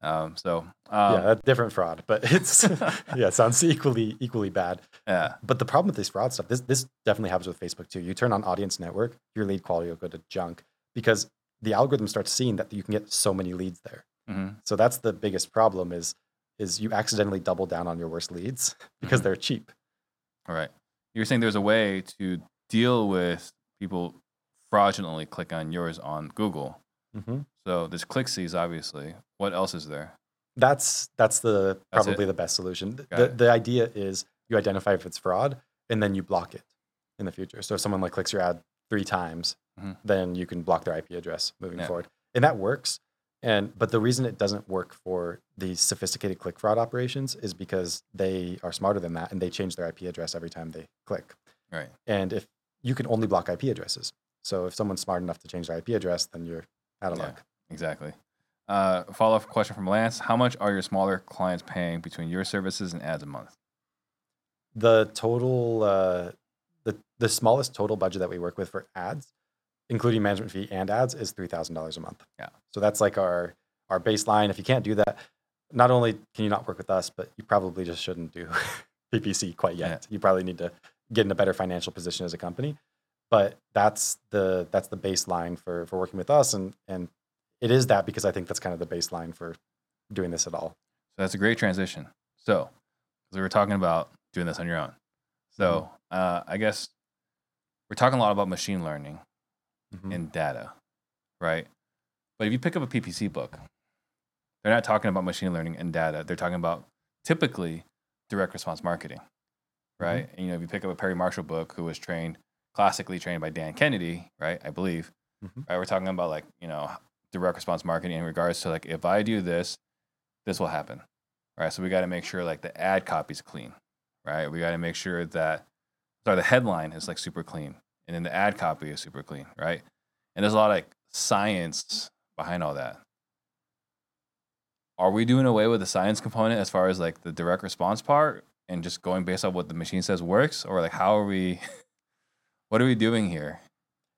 [SPEAKER 1] Um, so um,
[SPEAKER 3] yeah, that's different fraud, but it's yeah, it sounds equally equally bad.
[SPEAKER 1] yeah,
[SPEAKER 3] But the problem with this fraud stuff, this this definitely happens with Facebook too. You turn on audience network, your lead quality will go to junk because the algorithm starts seeing that you can get so many leads there.
[SPEAKER 1] mhm,
[SPEAKER 3] So that's the biggest problem is is you accidentally double down on your worst leads because
[SPEAKER 1] Mhm.
[SPEAKER 3] they're cheap.
[SPEAKER 1] all right. You're saying there's a way to deal with people fraudulently click on yours on Google.
[SPEAKER 3] Mhm.
[SPEAKER 1] So there's ClickCease, obviously. What else is there?
[SPEAKER 3] That's that's the
[SPEAKER 1] That's
[SPEAKER 3] probably
[SPEAKER 1] it?
[SPEAKER 3] the best solution.
[SPEAKER 1] Got
[SPEAKER 3] The
[SPEAKER 1] it.
[SPEAKER 3] the idea is you identify if it's fraud and then you block it in the future. So if someone like clicks your ad three times,
[SPEAKER 1] Mhm.
[SPEAKER 3] then you can block their IP address moving
[SPEAKER 1] Yeah.
[SPEAKER 3] forward. And that works. And but the reason it doesn't work for these sophisticated click fraud operations is because they are smarter than that and they change their IP address every time they click.
[SPEAKER 1] Right.
[SPEAKER 3] And if you can only block IP addresses. So if someone's smart enough to change their IP address, then you're out of
[SPEAKER 1] Yeah.
[SPEAKER 3] luck.
[SPEAKER 1] Exactly. Uh, follow up question from Lance: How much are your smaller clients paying between your services and ads a month?
[SPEAKER 3] the total uh, the the smallest total budget that we work with for ads including management fee and ads is $3000 a month
[SPEAKER 1] Yeah.
[SPEAKER 3] so that's like our our baseline if you can't do that not only can you not work with us but you probably just shouldn't do ppc quite yet
[SPEAKER 1] Yeah.
[SPEAKER 3] you probably need to get in a better financial position as a company but that's the that's the baseline for for working with us and and it is that because i think that's kind of the baseline for doing this at all
[SPEAKER 1] So that's a great transition. So, we were talking about doing this on your own. So, uh, I guess we're talking a lot about machine learning
[SPEAKER 3] Mhm.
[SPEAKER 1] and data, right? But if you pick up a PPC book, they're not talking about machine learning and data. They're talking about typically direct response marketing, right? And, you know, if you pick up a Perry Marshall book, who was trained classically trained by Dan Kennedy, right? I believe,
[SPEAKER 3] Mhm.
[SPEAKER 1] right? We're talking about like you know direct response marketing in regards to like if I do this, this will happen, right? So we got to make sure like the ad copy's clean, right? We got to make sure that sorry the headline is like super clean, and then the ad copy is super clean, right? And there's a lot of like science behind all that. Are we doing away with the science component as far as like the direct response part and just going based on what the machine says works, or like how are we? what are we doing here?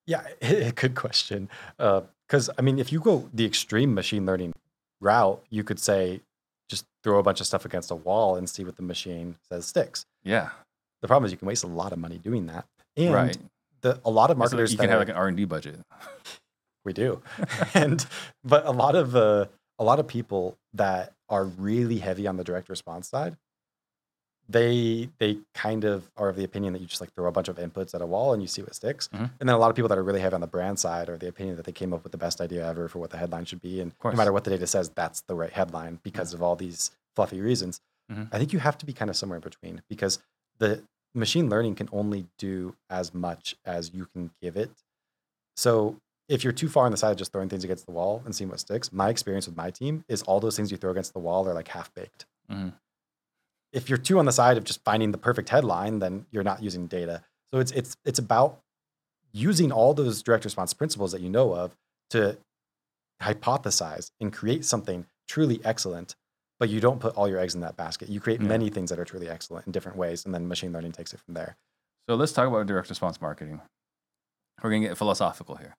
[SPEAKER 3] Yeah, good question. Uh, Because I mean, if you go the extreme machine learning route, you could say just throw a bunch of stuff against a wall and see what the machine says sticks.
[SPEAKER 1] Yeah,
[SPEAKER 3] The problem is you can waste a lot of money doing that, and
[SPEAKER 1] right.
[SPEAKER 3] the a lot of
[SPEAKER 1] So
[SPEAKER 3] marketers
[SPEAKER 1] you
[SPEAKER 3] that
[SPEAKER 1] can have
[SPEAKER 3] are-
[SPEAKER 1] like an R and D budget.
[SPEAKER 3] we do, and but a lot of uh, a lot of people that are really heavy on the direct response side, they they kind of are of the opinion that you just like throw a bunch of inputs at a wall and you see what sticks.
[SPEAKER 1] Mhm.
[SPEAKER 3] And then a lot of people that are really heavy on the brand side are the opinion that they came up with the best idea ever for what the headline should be, and no matter what the data says, that's the right headline because of all these fluffy reasons.
[SPEAKER 1] Mhm.
[SPEAKER 3] I think you have to be kind of somewhere in between because the machine learning can only do as much as you can give it. So if you're too far on the side of just throwing things against the wall and seeing what sticks, my experience with my team is all those things you throw against the wall are like half baked. If you're too on the side of just finding the perfect headline, then you're not using data. So it's it's it's about using all those direct response principles that you know of to hypothesize and create something truly excellent, but you don't put all your eggs in that basket. You create
[SPEAKER 1] Yeah.
[SPEAKER 3] many things that are truly excellent in different ways, and then machine learning takes it from there.
[SPEAKER 1] So let's talk about direct response marketing. We're gonna get philosophical here.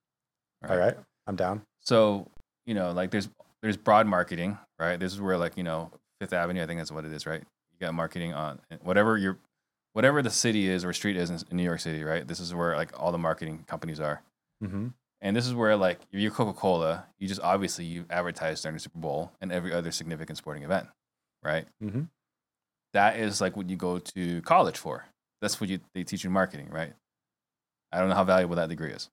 [SPEAKER 3] All right, I'm down.
[SPEAKER 1] So you know, like there's there's broad marketing, right? This is where like you know Fifth Avenue, I think that's what it is, right? Got marketing on whatever your whatever the city is or street is in, in New York City, right? This is where like all the marketing companies are,
[SPEAKER 3] hmm
[SPEAKER 1] and this is where like if you're Coca Cola, you just obviously you advertise during the Super Bowl and every other significant sporting event, right?
[SPEAKER 3] hmm
[SPEAKER 1] that is like what you go to college for. That's what you they teach you marketing, right? I don't know how valuable that degree is.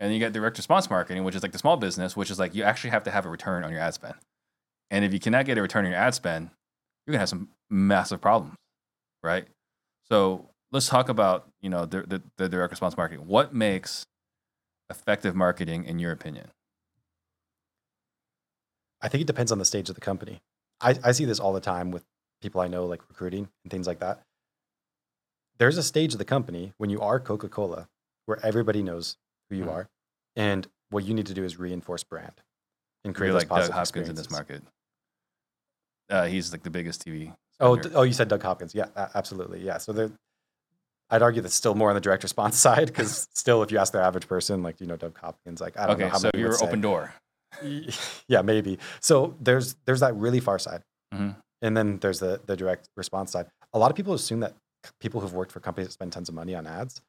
[SPEAKER 1] And then you get direct response marketing, which is like the small business, which is like you actually have to have a return on your ad spend. And if you cannot get a return on your ad spend, you're gonna have some massive problems, right? So let's talk about you know the, the, the direct response marketing. What makes effective marketing in your opinion?
[SPEAKER 3] I think it depends on the stage of the company. I, I see this all the time with people I know, like recruiting and things like that. There's a stage of the company when you are Coca Cola where everybody knows who you
[SPEAKER 1] Mhm.
[SPEAKER 3] are. And what you need to do is reinforce brand and create
[SPEAKER 1] You're like Doug
[SPEAKER 3] positive
[SPEAKER 1] Hopkins in this market. Uh, he's like the biggest TV.
[SPEAKER 3] Oh, d- oh, you said Doug Hopkins. Yeah, a- absolutely. Yeah. So there, I'd argue that's still more on the direct response side because still, if you ask the average person, like, do you know Doug Hopkins? Like, I don't know
[SPEAKER 1] okay,
[SPEAKER 3] how
[SPEAKER 1] so
[SPEAKER 3] many
[SPEAKER 1] you're
[SPEAKER 3] would say.
[SPEAKER 1] open door.
[SPEAKER 3] yeah, maybe. So there's there's that really far side,
[SPEAKER 1] Mhm.
[SPEAKER 3] and then there's the the direct response side. A lot of people assume that people who've worked for companies that spend tons of money on ads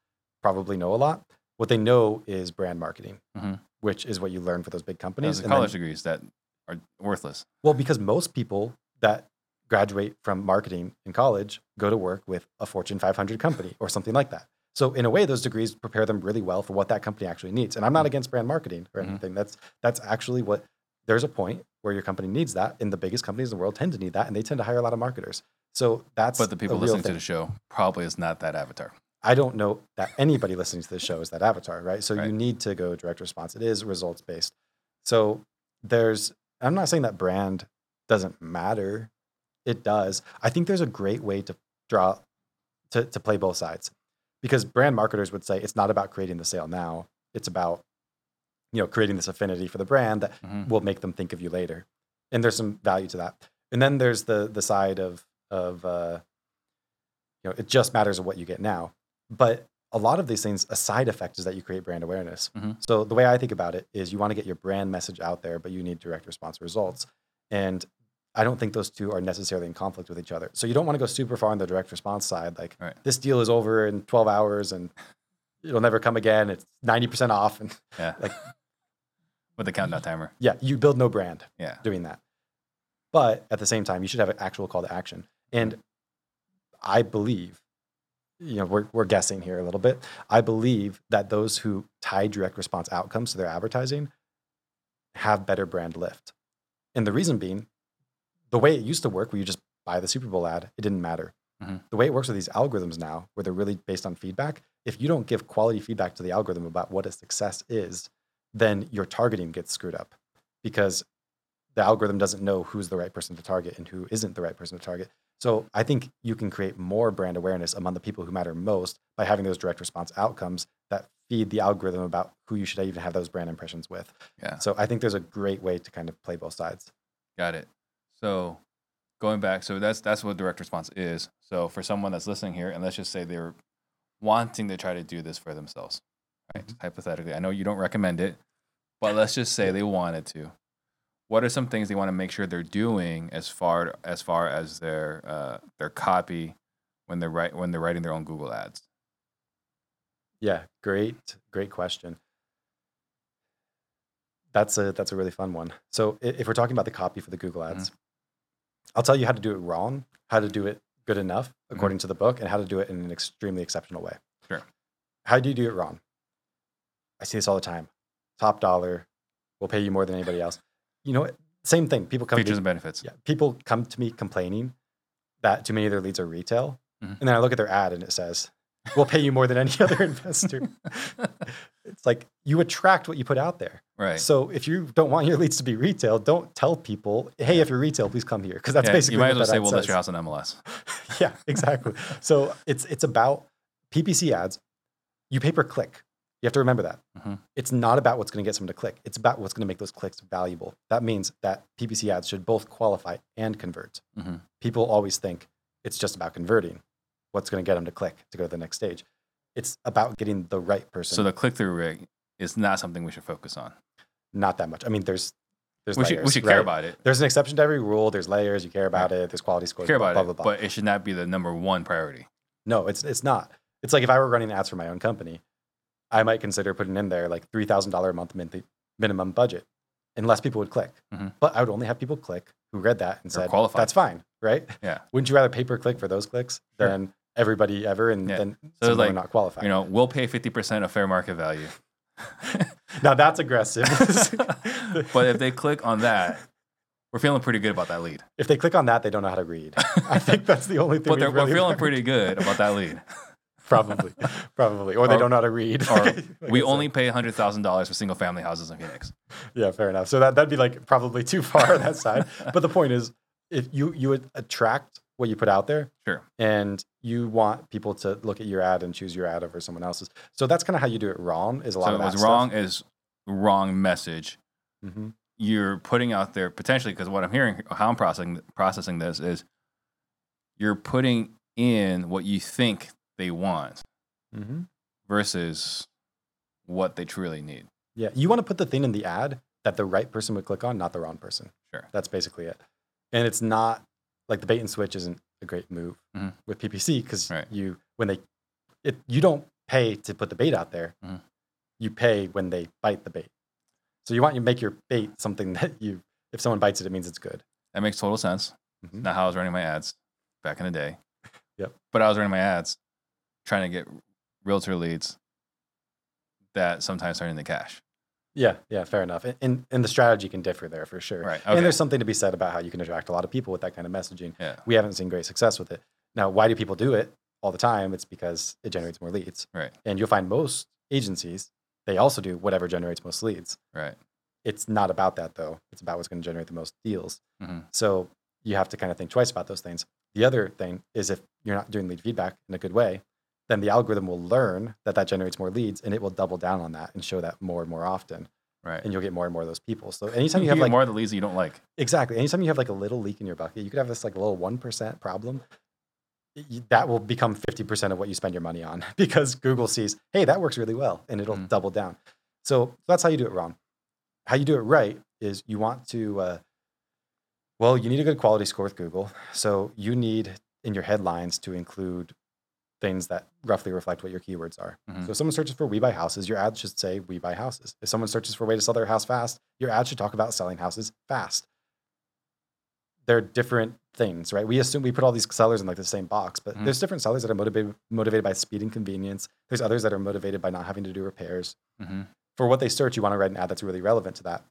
[SPEAKER 3] probably know a lot. What they know is brand marketing,
[SPEAKER 1] Mhm.
[SPEAKER 3] which is what you learn for those big companies.
[SPEAKER 1] Those are
[SPEAKER 3] and then-
[SPEAKER 1] college degrees that are worthless.
[SPEAKER 3] well, because most people that graduate from marketing in college go to work with a Fortune 500 company or something like that. So in a way, those degrees prepare them really well for what that company actually needs. And I'm not against brand marketing or
[SPEAKER 1] Mhm.
[SPEAKER 3] anything. That's that's actually what there's a point where your company needs that, and the biggest companies in the world tend to need that, and they tend to hire a lot of marketers. So that's
[SPEAKER 1] But the people listening to the show probably is not that avatar.
[SPEAKER 3] I don't know that anybody listening to this show is that avatar, right? So
[SPEAKER 1] Right.
[SPEAKER 3] you need to go direct response. It is results based. So there's, I'm not saying that brand doesn't matter. It does. I think there's a great way to draw, to, to play both sides because brand marketers would say it's not about creating the sale now. It's about, you know, creating this affinity for the brand that
[SPEAKER 1] Mhm.
[SPEAKER 3] will make them think of you later. And there's some value to that. And then there's the, the side of, of, uh, you know, it just matters what you get now. But a lot of these things, a side effect is that you create brand awareness.
[SPEAKER 1] Mhm.
[SPEAKER 3] So the way I think about it is you want to get your brand message out there, but you need direct response results. And I don't think those two are necessarily in conflict with each other. So you don't want to go super far on the direct response side, like
[SPEAKER 1] Right.
[SPEAKER 3] this deal is over in 12 hours and it'll never come again. It's 90% off. And
[SPEAKER 1] Yeah.
[SPEAKER 3] Like-
[SPEAKER 1] with the countdown timer.
[SPEAKER 3] yeah, you build no brand
[SPEAKER 1] Yeah.
[SPEAKER 3] doing that. But at the same time, you should have an actual call to action. And I believe, you know, we're, we're guessing here a little bit. I believe that those who tie direct response outcomes to their advertising have better brand lift. And the reason being, the way it used to work, where you just buy the Super Bowl ad, it didn't matter.
[SPEAKER 1] Mhm.
[SPEAKER 3] The way it works with these algorithms now, where they're really based on feedback, if you don't give quality feedback to the algorithm about what a success is, then your targeting gets screwed up because the algorithm doesn't know who's the right person to target and who isn't the right person to target. So I think you can create more brand awareness among the people who matter most by having those direct response outcomes that feed the algorithm about who you should even have those brand impressions with.
[SPEAKER 1] Yeah.
[SPEAKER 3] So I think there's a great way to kind of play both sides.
[SPEAKER 1] Got it. So going back, so that's that's what direct response is. So for someone that's listening here, and let's just say they're wanting to try to do this for themselves, right?
[SPEAKER 3] Mm-hmm.
[SPEAKER 1] Hypothetically, I know you don't recommend it, but let's just say they wanted to. What are some things they want to make sure they're doing as far as far as their uh, their copy when they're write when they're writing their own Google ads?
[SPEAKER 3] Yeah, great, great question. That's a that's a really fun one. So if we're talking about the copy for the Google ads, I'll tell you how to do it wrong, how to do it good enough according to the book, and how to do it in an extremely exceptional way.
[SPEAKER 1] Sure.
[SPEAKER 3] How do you do it wrong? I see this all the time. Top dollar, we'll pay you more than anybody else. You know, what? same thing. People come to
[SPEAKER 1] Features
[SPEAKER 3] me,
[SPEAKER 1] and benefits.
[SPEAKER 3] yeah, people come to me complaining that too many of their leads are retail.
[SPEAKER 1] Mhm.
[SPEAKER 3] And then I look at their ad and it says, we'll pay you more than any other investor. it's like you attract what you put out there.
[SPEAKER 1] right.
[SPEAKER 3] So if you don't want your leads to be retail, don't tell people, hey, if you're retail, please come here. Because that's
[SPEAKER 1] Yeah,
[SPEAKER 3] basically
[SPEAKER 1] you might as well say we'll list your house on MLS.
[SPEAKER 3] yeah, exactly. so it's it's about PPC ads. You pay per click. You have to remember that.
[SPEAKER 1] Mhm.
[SPEAKER 3] It's not about what's going to get someone to click. It's about what's going to make those clicks valuable. That means that PPC ads should both qualify and convert.
[SPEAKER 1] Mhm.
[SPEAKER 3] People always think it's just about converting. What's going to get them to click to go to the next stage? It's about getting the right person.
[SPEAKER 1] So the click through rate is not something we should focus on.
[SPEAKER 3] not that much. I mean, there's there's
[SPEAKER 1] We
[SPEAKER 3] layers,
[SPEAKER 1] should we should care about it.
[SPEAKER 3] There's an exception to every rule. There's layers. You care about it. There's quality scores.
[SPEAKER 1] Care
[SPEAKER 3] blah,
[SPEAKER 1] about
[SPEAKER 3] blah,
[SPEAKER 1] it,
[SPEAKER 3] blah, blah.
[SPEAKER 1] but it should not be the number one priority.
[SPEAKER 3] No, it's it's not. It's like if I were running ads for my own company, I might consider putting in there like three thousand dollar a month min- minimum budget, unless people would click.
[SPEAKER 1] Mhm.
[SPEAKER 3] But I would only have people click who read that and
[SPEAKER 1] Or
[SPEAKER 3] said,
[SPEAKER 1] qualified.
[SPEAKER 3] "That's fine, right?"
[SPEAKER 1] Yeah.
[SPEAKER 3] Wouldn't you rather pay per click for those clicks
[SPEAKER 1] Sure.
[SPEAKER 3] than everybody ever and
[SPEAKER 1] Yeah.
[SPEAKER 3] then
[SPEAKER 1] so like,
[SPEAKER 3] not qualified?
[SPEAKER 1] You know, we'll pay fifty percent of fair market value.
[SPEAKER 3] now that's aggressive.
[SPEAKER 1] but if they click on that, we're feeling pretty good about that lead.
[SPEAKER 3] If they click on that, they don't know how to read. I think that's the only thing.
[SPEAKER 1] But they're,
[SPEAKER 3] really
[SPEAKER 1] we're feeling
[SPEAKER 3] learned.
[SPEAKER 1] pretty good about that lead.
[SPEAKER 3] probably, probably, or they don't know how to read.
[SPEAKER 1] Or
[SPEAKER 3] Like
[SPEAKER 1] we only pay hundred thousand dollars for single family houses in Phoenix.
[SPEAKER 3] yeah, fair enough. So that that'd be like probably too far on that side. But the point is, if you you would attract what you put out there,
[SPEAKER 1] Sure.
[SPEAKER 3] and you want people to look at your ad and choose your ad over someone else's. So that's kind of how you do it wrong. Is a lot
[SPEAKER 1] So
[SPEAKER 3] of that stuff.
[SPEAKER 1] wrong is wrong message.
[SPEAKER 3] Mhm.
[SPEAKER 1] You're putting out there potentially because what I'm hearing, how I'm processing processing this is you're putting in what you think they want
[SPEAKER 3] Mhm.
[SPEAKER 1] versus what they truly need.
[SPEAKER 3] Yeah, you want to put the thing in the ad that the right person would click on, not the wrong person.
[SPEAKER 1] Sure.
[SPEAKER 3] That's basically it. And it's not like the bait and switch isn't a great move
[SPEAKER 1] Mhm.
[SPEAKER 3] with PPC because
[SPEAKER 1] Right.
[SPEAKER 3] you when they it you don't pay to put the bait out there.
[SPEAKER 1] Mhm.
[SPEAKER 3] You pay when they bite the bait. So you want you make your bait something that you if someone bites it, it means it's good.
[SPEAKER 1] That makes total sense.
[SPEAKER 3] Mhm.
[SPEAKER 1] Not how I was running my ads back in the day.
[SPEAKER 3] Yep.
[SPEAKER 1] But I was running my ads trying to get realtor leads that sometimes turn into cash.
[SPEAKER 3] Yeah, yeah, fair enough. And, and and the strategy can differ there for sure.
[SPEAKER 1] Right.
[SPEAKER 3] And
[SPEAKER 1] Okay.
[SPEAKER 3] there's something to be said about how you can attract a lot of people with that kind of messaging.
[SPEAKER 1] Yeah.
[SPEAKER 3] We haven't seen great success with it. Now, why do people do it all the time? It's because it generates more leads.
[SPEAKER 1] Right.
[SPEAKER 3] And you'll find most agencies, they also do whatever generates most leads.
[SPEAKER 1] Right.
[SPEAKER 3] It's not about that though. It's about what's going to generate the most deals.
[SPEAKER 1] Mhm.
[SPEAKER 3] So you have to kind of think twice about those things. The other thing is if you're not doing lead feedback in a good way, then the algorithm will learn that that generates more leads and it will double down on that and show that more and more often.
[SPEAKER 1] Right.
[SPEAKER 3] And you'll get more and more of those people. So anytime you,
[SPEAKER 1] you
[SPEAKER 3] have like
[SPEAKER 1] more of the leads that you don't like.
[SPEAKER 3] Exactly. Anytime you have like a little leak in your bucket, you could have this like a little 1% problem. That will become 50% of what you spend your money on because Google sees, hey, that works really well and it'll
[SPEAKER 1] Mm.
[SPEAKER 3] double down. So that's how you do it wrong. How you do it right is you want to, uh, well, you need a good quality score with Google. So you need in your headlines to include things that roughly reflect what your keywords are.
[SPEAKER 1] Mhm.
[SPEAKER 3] So if someone searches for we buy houses, your ad should say we buy houses. If someone searches for a way to sell their house fast, your ad should talk about selling houses fast. They're different things, right? We assume we put all these sellers in like the same box, but
[SPEAKER 1] Mhm.
[SPEAKER 3] there's different sellers that are motivated motivated by speed and convenience. There's others that are motivated by not having to do repairs.
[SPEAKER 1] hmm
[SPEAKER 3] For what they search, you want to write an ad that's really relevant to that.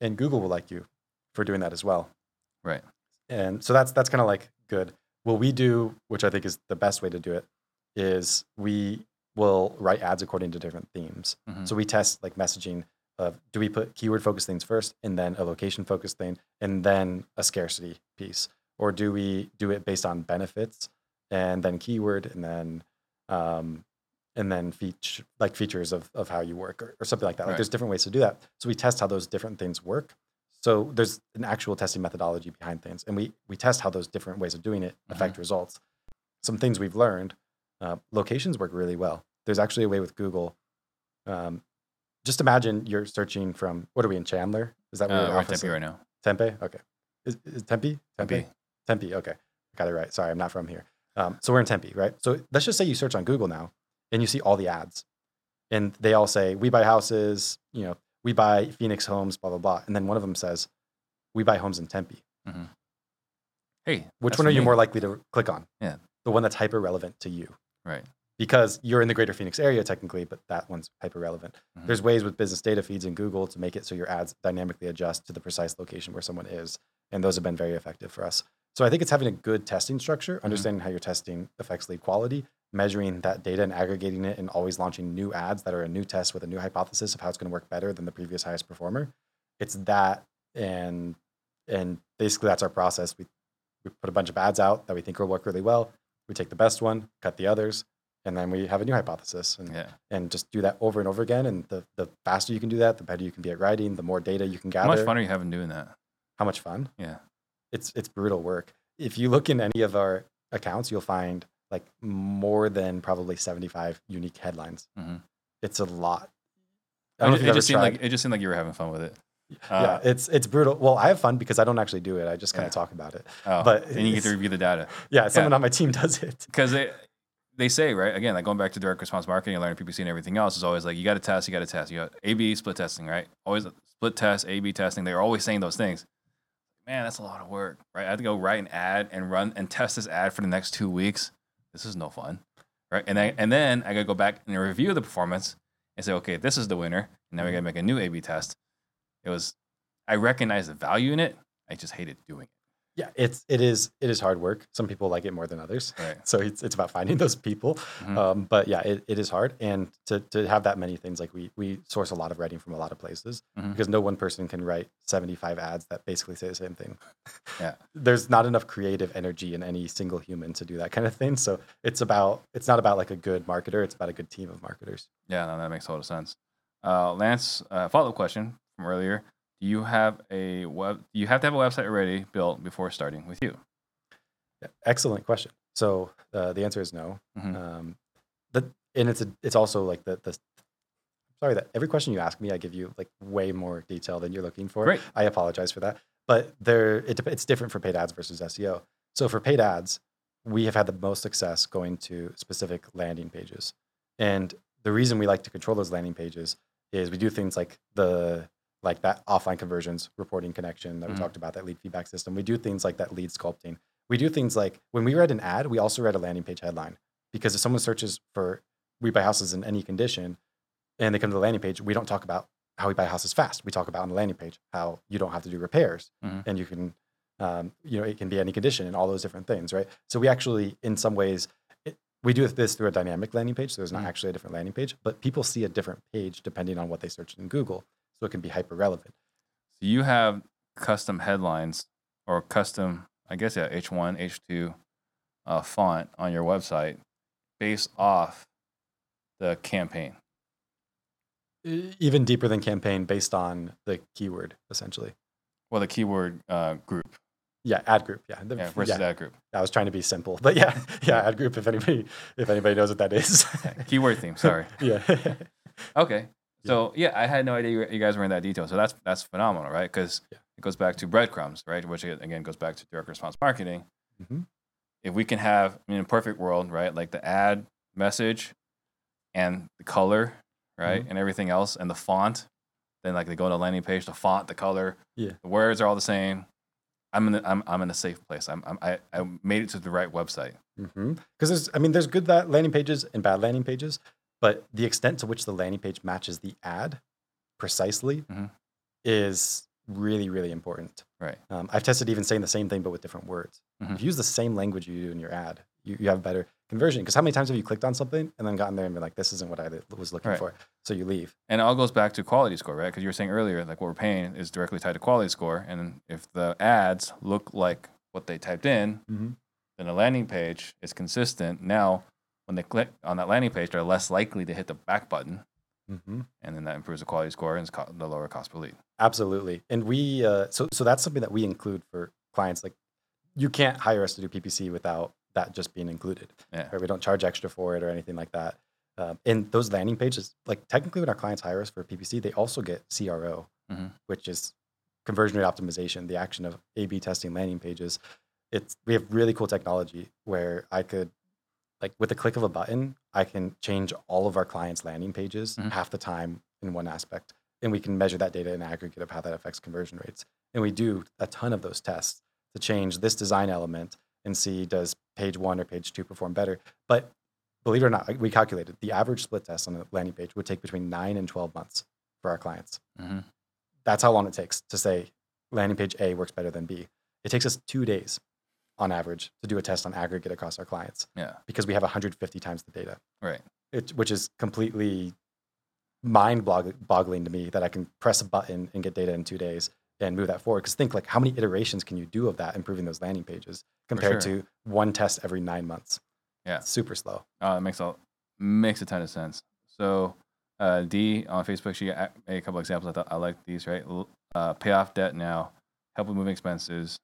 [SPEAKER 3] And Google will like you for doing that as well.
[SPEAKER 1] Right.
[SPEAKER 3] And so that's that's kind of like good. What we do, which I think is the best way to do it, is we will write ads according to different themes.
[SPEAKER 1] Mhm.
[SPEAKER 3] So we test like messaging of do we put keyword focused things first and then a location focused thing and then a scarcity piece? Or do we do it based on benefits and then keyword and then um, and then feature like features of, of how you work or, or something like that. Like
[SPEAKER 1] Right.
[SPEAKER 3] there's different ways to do that. So we test how those different things work. So there's an actual testing methodology behind things, and we we test how those different ways of doing it affect results. Some things we've learned: uh, locations work really well. There's actually a way with Google. Um, just imagine you're searching from what are we in Chandler? Is that where
[SPEAKER 1] Uh, we're
[SPEAKER 3] office
[SPEAKER 1] Tempe right now.
[SPEAKER 3] Tempe. Okay. Is, is Tempe?
[SPEAKER 1] Tempe.
[SPEAKER 3] Tempe. Okay. Got it right. Sorry, I'm not from here. Um, so we're in Tempe, right? So let's just say you search on Google now and you see all the ads and they all say, we buy houses, you know, we buy Phoenix homes, blah, blah, blah. And then one of them says, we buy homes in Tempe.
[SPEAKER 1] Hey,
[SPEAKER 3] Which one are
[SPEAKER 1] for
[SPEAKER 3] you more likely to click on?
[SPEAKER 1] Yeah.
[SPEAKER 3] The one that's hyper relevant to you
[SPEAKER 1] Right.
[SPEAKER 3] because you're in the greater Phoenix area technically, but that one's hyper relevant.
[SPEAKER 1] Mhm.
[SPEAKER 3] There's ways with business data feeds in Google to make it so your ads dynamically adjust to the precise location where someone is. And those have been very effective for us. So I think it's having a good testing structure, understanding how your testing affects lead quality, measuring that data and aggregating it, and always launching new ads that are a new test with a new hypothesis of how it's going to work better than the previous highest performer. It's that and and basically that's our process. We we put a bunch of ads out that we think will work really well. We take the best one, cut the others, and then we have a new hypothesis. And
[SPEAKER 1] Yeah.
[SPEAKER 3] and just do that over and over again. And the, the faster you can do that, the better you can be at writing, the more data you can gather.
[SPEAKER 1] How much fun are you having doing that?
[SPEAKER 3] How much fun?
[SPEAKER 1] Yeah.
[SPEAKER 3] It's it's brutal work. If you look in any of our accounts, you'll find like more than probably 75 unique headlines.
[SPEAKER 1] Mhm.
[SPEAKER 3] It's a lot. I
[SPEAKER 1] It,
[SPEAKER 3] don't know if
[SPEAKER 1] it just seemed like it just seemed like you were having fun with it.
[SPEAKER 3] Yeah,
[SPEAKER 1] Uh,
[SPEAKER 3] it's it's brutal. Well, I have fun because I don't actually do it. I just kind
[SPEAKER 1] Yeah.
[SPEAKER 3] of talk about it.
[SPEAKER 1] oh,
[SPEAKER 3] but
[SPEAKER 1] and you get to review the data
[SPEAKER 3] Yeah, someone on my team does it.
[SPEAKER 1] because they they say right again like going back to direct response marketing and learning PPC and everything else is always like you got to test, you got to test, you got A/B split testing, right? Always split test, A/B testing. They're always saying those things. Man, that's a lot of work, right? I have to go write an ad and run and test this ad for the next two weeks. This is no fun, right? And then and then I got to go back and review the performance and say, okay, this is the winner. And now we got to make a new A/B test. It was I recognize the value in it, I just hated doing it.
[SPEAKER 3] Yeah, it's it is it is hard work. Some people like it more than others.
[SPEAKER 1] Right.
[SPEAKER 3] So it's it's about finding those people.
[SPEAKER 1] Mhm.
[SPEAKER 3] Um, but yeah, it, it is hard, and to to have that many things like we we source a lot of writing from a lot of places
[SPEAKER 1] Mhm.
[SPEAKER 3] because no one person can write seventy five ads that basically say the same thing.
[SPEAKER 1] Yeah.
[SPEAKER 3] There's not enough creative energy in any single human to do that kind of thing. So it's about it's not about like a good marketer. It's about a good team of marketers.
[SPEAKER 1] Yeah, no, that makes a lot of sense. Uh, Lance, uh, follow up question from earlier. Do you have a web? You have to have a website already built before starting with you?
[SPEAKER 3] Excellent question. So uh, the answer is no.
[SPEAKER 1] Mhm.
[SPEAKER 3] Um, the, and it's a, it's also like the the sorry that every question you ask me, I give you like way more detail than you're looking for.
[SPEAKER 1] Great.
[SPEAKER 3] I apologize for that. But there, it, it's different for paid ads versus SEO. So for paid ads, we have had the most success going to specific landing pages. And the reason we like to control those landing pages is we do things like the like that offline conversions reporting connection that we
[SPEAKER 1] Mhm.
[SPEAKER 3] talked about, that lead feedback system. We do things like that lead sculpting. We do things like when we read an ad, we also read a landing page headline because if someone searches for we buy houses in any condition and they come to the landing page, we don't talk about how we buy houses fast. We talk about on the landing page how you don't have to do repairs
[SPEAKER 1] Mhm.
[SPEAKER 3] and you can, um, you know, it can be any condition and all those different things, right? So we actually, in some ways, it, we do this through a dynamic landing page. So there's not
[SPEAKER 1] Mhm.
[SPEAKER 3] actually a different landing page, but people see a different page depending on what they searched in Google. So it can be hyper relevant.
[SPEAKER 1] So you have custom headlines or custom, I guess, yeah, H1, H2 uh, font on your website based off the campaign.
[SPEAKER 3] Even deeper than campaign based on the keyword, essentially.
[SPEAKER 1] Well, the keyword uh, group,
[SPEAKER 3] Yeah, ad group. Yeah, the-
[SPEAKER 1] yeah, versus
[SPEAKER 3] yeah.
[SPEAKER 1] ad group.
[SPEAKER 3] I was trying to be simple, but yeah, yeah, ad group. If anybody, if anybody knows what that is,
[SPEAKER 1] Keyword theme. Sorry.
[SPEAKER 3] yeah,
[SPEAKER 1] Okay. So yeah, I had no idea you guys were in that detail. So that's that's phenomenal, right? Because
[SPEAKER 3] Yeah.
[SPEAKER 1] it goes back to breadcrumbs, right? Which again goes back to direct response marketing.
[SPEAKER 3] Mhm.
[SPEAKER 1] If we can have, I mean, in a perfect world, right? Like the ad message and the color, right,
[SPEAKER 3] Mm-hmm.
[SPEAKER 1] and everything else, and the font. Then like they go to the landing page, the font, the color,
[SPEAKER 3] Yeah.
[SPEAKER 1] the words are all the same. I'm in a, I'm I'm in a safe place. I'm, I'm I I made it to the right website.
[SPEAKER 3] Because there's, I mean, there's good that landing pages and bad landing pages, but the extent to which the landing page matches the ad precisely
[SPEAKER 1] Mhm.
[SPEAKER 3] is really, really important.
[SPEAKER 1] Right.
[SPEAKER 3] Um, I've tested even saying the same thing but with different words.
[SPEAKER 1] Mhm.
[SPEAKER 3] If you use the same language you do in your ad, you, you have better conversion. Because how many times have you clicked on something and then gotten there and been like, this isn't what I was looking
[SPEAKER 1] Right.
[SPEAKER 3] for? So you leave.
[SPEAKER 1] And it all goes back to quality score, right? Because you were saying earlier, like what we're paying is directly tied to quality score. And if the ads look like what they typed in,
[SPEAKER 3] Mm-hmm.
[SPEAKER 1] then the landing page is consistent. Now, when they click on that landing page, they're less likely to hit the back button.
[SPEAKER 3] Mm-hmm.
[SPEAKER 1] And then that improves the quality score and co- the lower cost per lead.
[SPEAKER 3] Absolutely. And we, uh, so, so that's something that we include for clients. Like you can't hire us to do PPC without that just being included.
[SPEAKER 1] Yeah.
[SPEAKER 3] Right? We don't charge extra for it or anything like that. Um, and those landing pages, like technically when our clients hire us for PPC, they also get CRO,
[SPEAKER 1] Mhm.
[SPEAKER 3] which is conversion rate optimization, the action of A/B testing landing pages. It's we have really cool technology where I could, like with the click of a button, I can change all of our clients' landing pages
[SPEAKER 1] Mhm.
[SPEAKER 3] half the time in one aspect, and we can measure that data in aggregate of how that affects conversion rates. And we do a ton of those tests to change this design element and see does page one or page two perform better. But believe it or not, we calculated the average split test on a landing page would take between nine and 12 months for our clients.
[SPEAKER 1] hmm
[SPEAKER 3] That's how long it takes to say landing page A works better than B. It takes us two days on average to do a test on aggregate across our clients
[SPEAKER 1] Yeah.
[SPEAKER 3] because we have 150 times the data,
[SPEAKER 1] Right.
[SPEAKER 3] it, which is completely mind boggling to me that I can press a button and get data in two days and move that forward. Because think like how many iterations can you do of that improving those landing pages compared
[SPEAKER 1] sure.
[SPEAKER 3] to one test every nine months?
[SPEAKER 1] Yeah.
[SPEAKER 3] It's super slow.
[SPEAKER 1] Uh, it makes a makes a ton of sense. So uh, D on Facebook, she made a couple examples. I thought I like these. Right, uh, pay off debt now, help with moving expenses,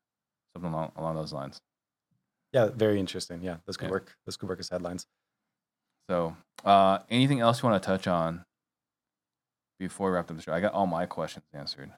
[SPEAKER 1] something along along those lines.
[SPEAKER 3] Yeah, very interesting. Yeah, those could
[SPEAKER 1] Yeah.
[SPEAKER 3] work. Those could work as headlines.
[SPEAKER 1] So, uh, anything else you want to touch on before we wrap up the show? I got all my questions answered.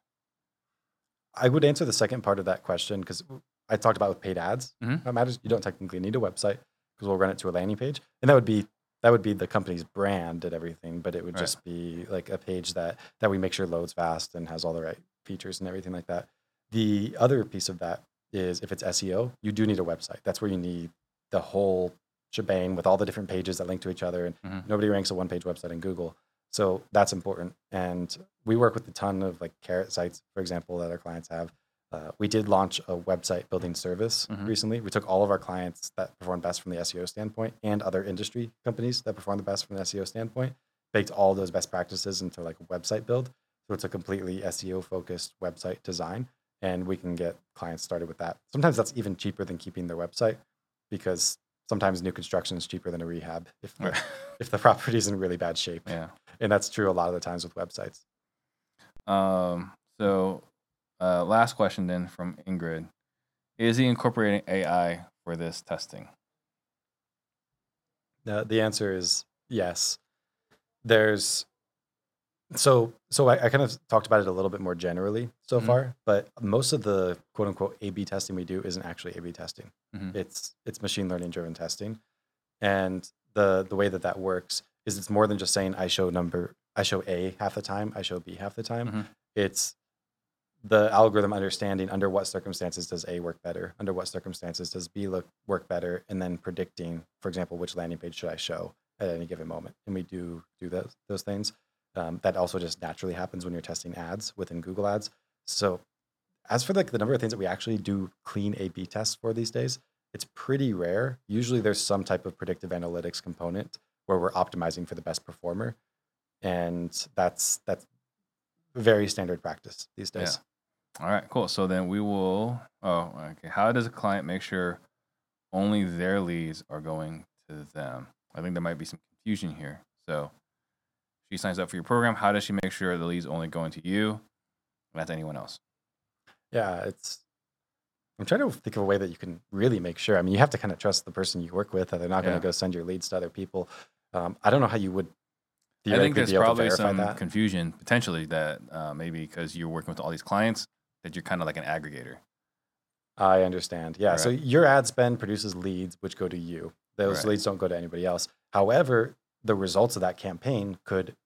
[SPEAKER 3] I would answer the second part of that question because I talked about with paid ads.
[SPEAKER 1] Mhm.
[SPEAKER 3] How matters. You don't technically need a website because we'll run it to a landing page, and that would be that would be the company's brand and everything. But it would
[SPEAKER 1] Right.
[SPEAKER 3] just be like a page that that we make sure loads fast and has all the right features and everything like that. The other piece of that is if it's SEO, you do need a website. That's where you need the whole shebang with all the different pages that link to each other. And
[SPEAKER 1] Mhm.
[SPEAKER 3] nobody ranks a one page website in Google. So that's important. And we work with a ton of like carrot sites, for example, that our clients have. Uh, we did launch a website building service
[SPEAKER 1] Mhm.
[SPEAKER 3] recently. We took all of our clients that perform best from the SEO standpoint and other industry companies that perform the best from the SEO standpoint, baked all those best practices into like a website build. So it's a completely SEO focused website design, and we can get clients started with that. Sometimes that's even cheaper than keeping their website because sometimes new construction is cheaper than a rehab if the, if the property is in really bad shape.
[SPEAKER 1] yeah.
[SPEAKER 3] And that's true a lot of the times with websites.
[SPEAKER 1] Um, so, uh, last question then from Ingrid: Is he incorporating AI for this testing?
[SPEAKER 3] The, the answer is yes. There's so so I, I kind of talked about it a little bit more generally so
[SPEAKER 1] Mhm.
[SPEAKER 3] far, but most of the quote unquote A/B testing we do isn't actually A/B testing.
[SPEAKER 1] Mhm.
[SPEAKER 3] It's it's machine learning driven testing, and the the way that that works is it's more than just saying I show number I show A half the time, I show B half the time.
[SPEAKER 1] Mhm.
[SPEAKER 3] It's the algorithm understanding under what circumstances does A work better, under what circumstances does B look work better, and then predicting, for example, which landing page should I show at any given moment. And we do do those those things. Um, that also just naturally happens when you're testing ads within Google Ads. So, as for like the number of things that we actually do clean A/B tests for these days, it's pretty rare. Usually, there's some type of predictive analytics component where we're optimizing for the best performer, and that's that's very standard practice these
[SPEAKER 1] Yeah.
[SPEAKER 3] days.
[SPEAKER 1] All right, cool. So then we will. Oh, okay. How does a client make sure only their leads are going to them? I think there might be some confusion here. So she signs up for your program. How does she make sure the leads only going to you, not to anyone else?
[SPEAKER 3] Yeah, it's. I'm trying to think of a way that you can really make sure. I mean, you have to kind of trust the person you work with that they're not going to go send your leads to other people. Um, I don't know how you would.
[SPEAKER 1] I think
[SPEAKER 3] theoretically
[SPEAKER 1] there's
[SPEAKER 3] be able to
[SPEAKER 1] probably some
[SPEAKER 3] that.
[SPEAKER 1] confusion potentially that uh, maybe because you're working with all these clients that you're kind of like an aggregator.
[SPEAKER 3] I understand. Yeah. So your ad spend produces leads which go to you. Those
[SPEAKER 1] Right.
[SPEAKER 3] leads don't go to anybody else. However, the results of that campaign could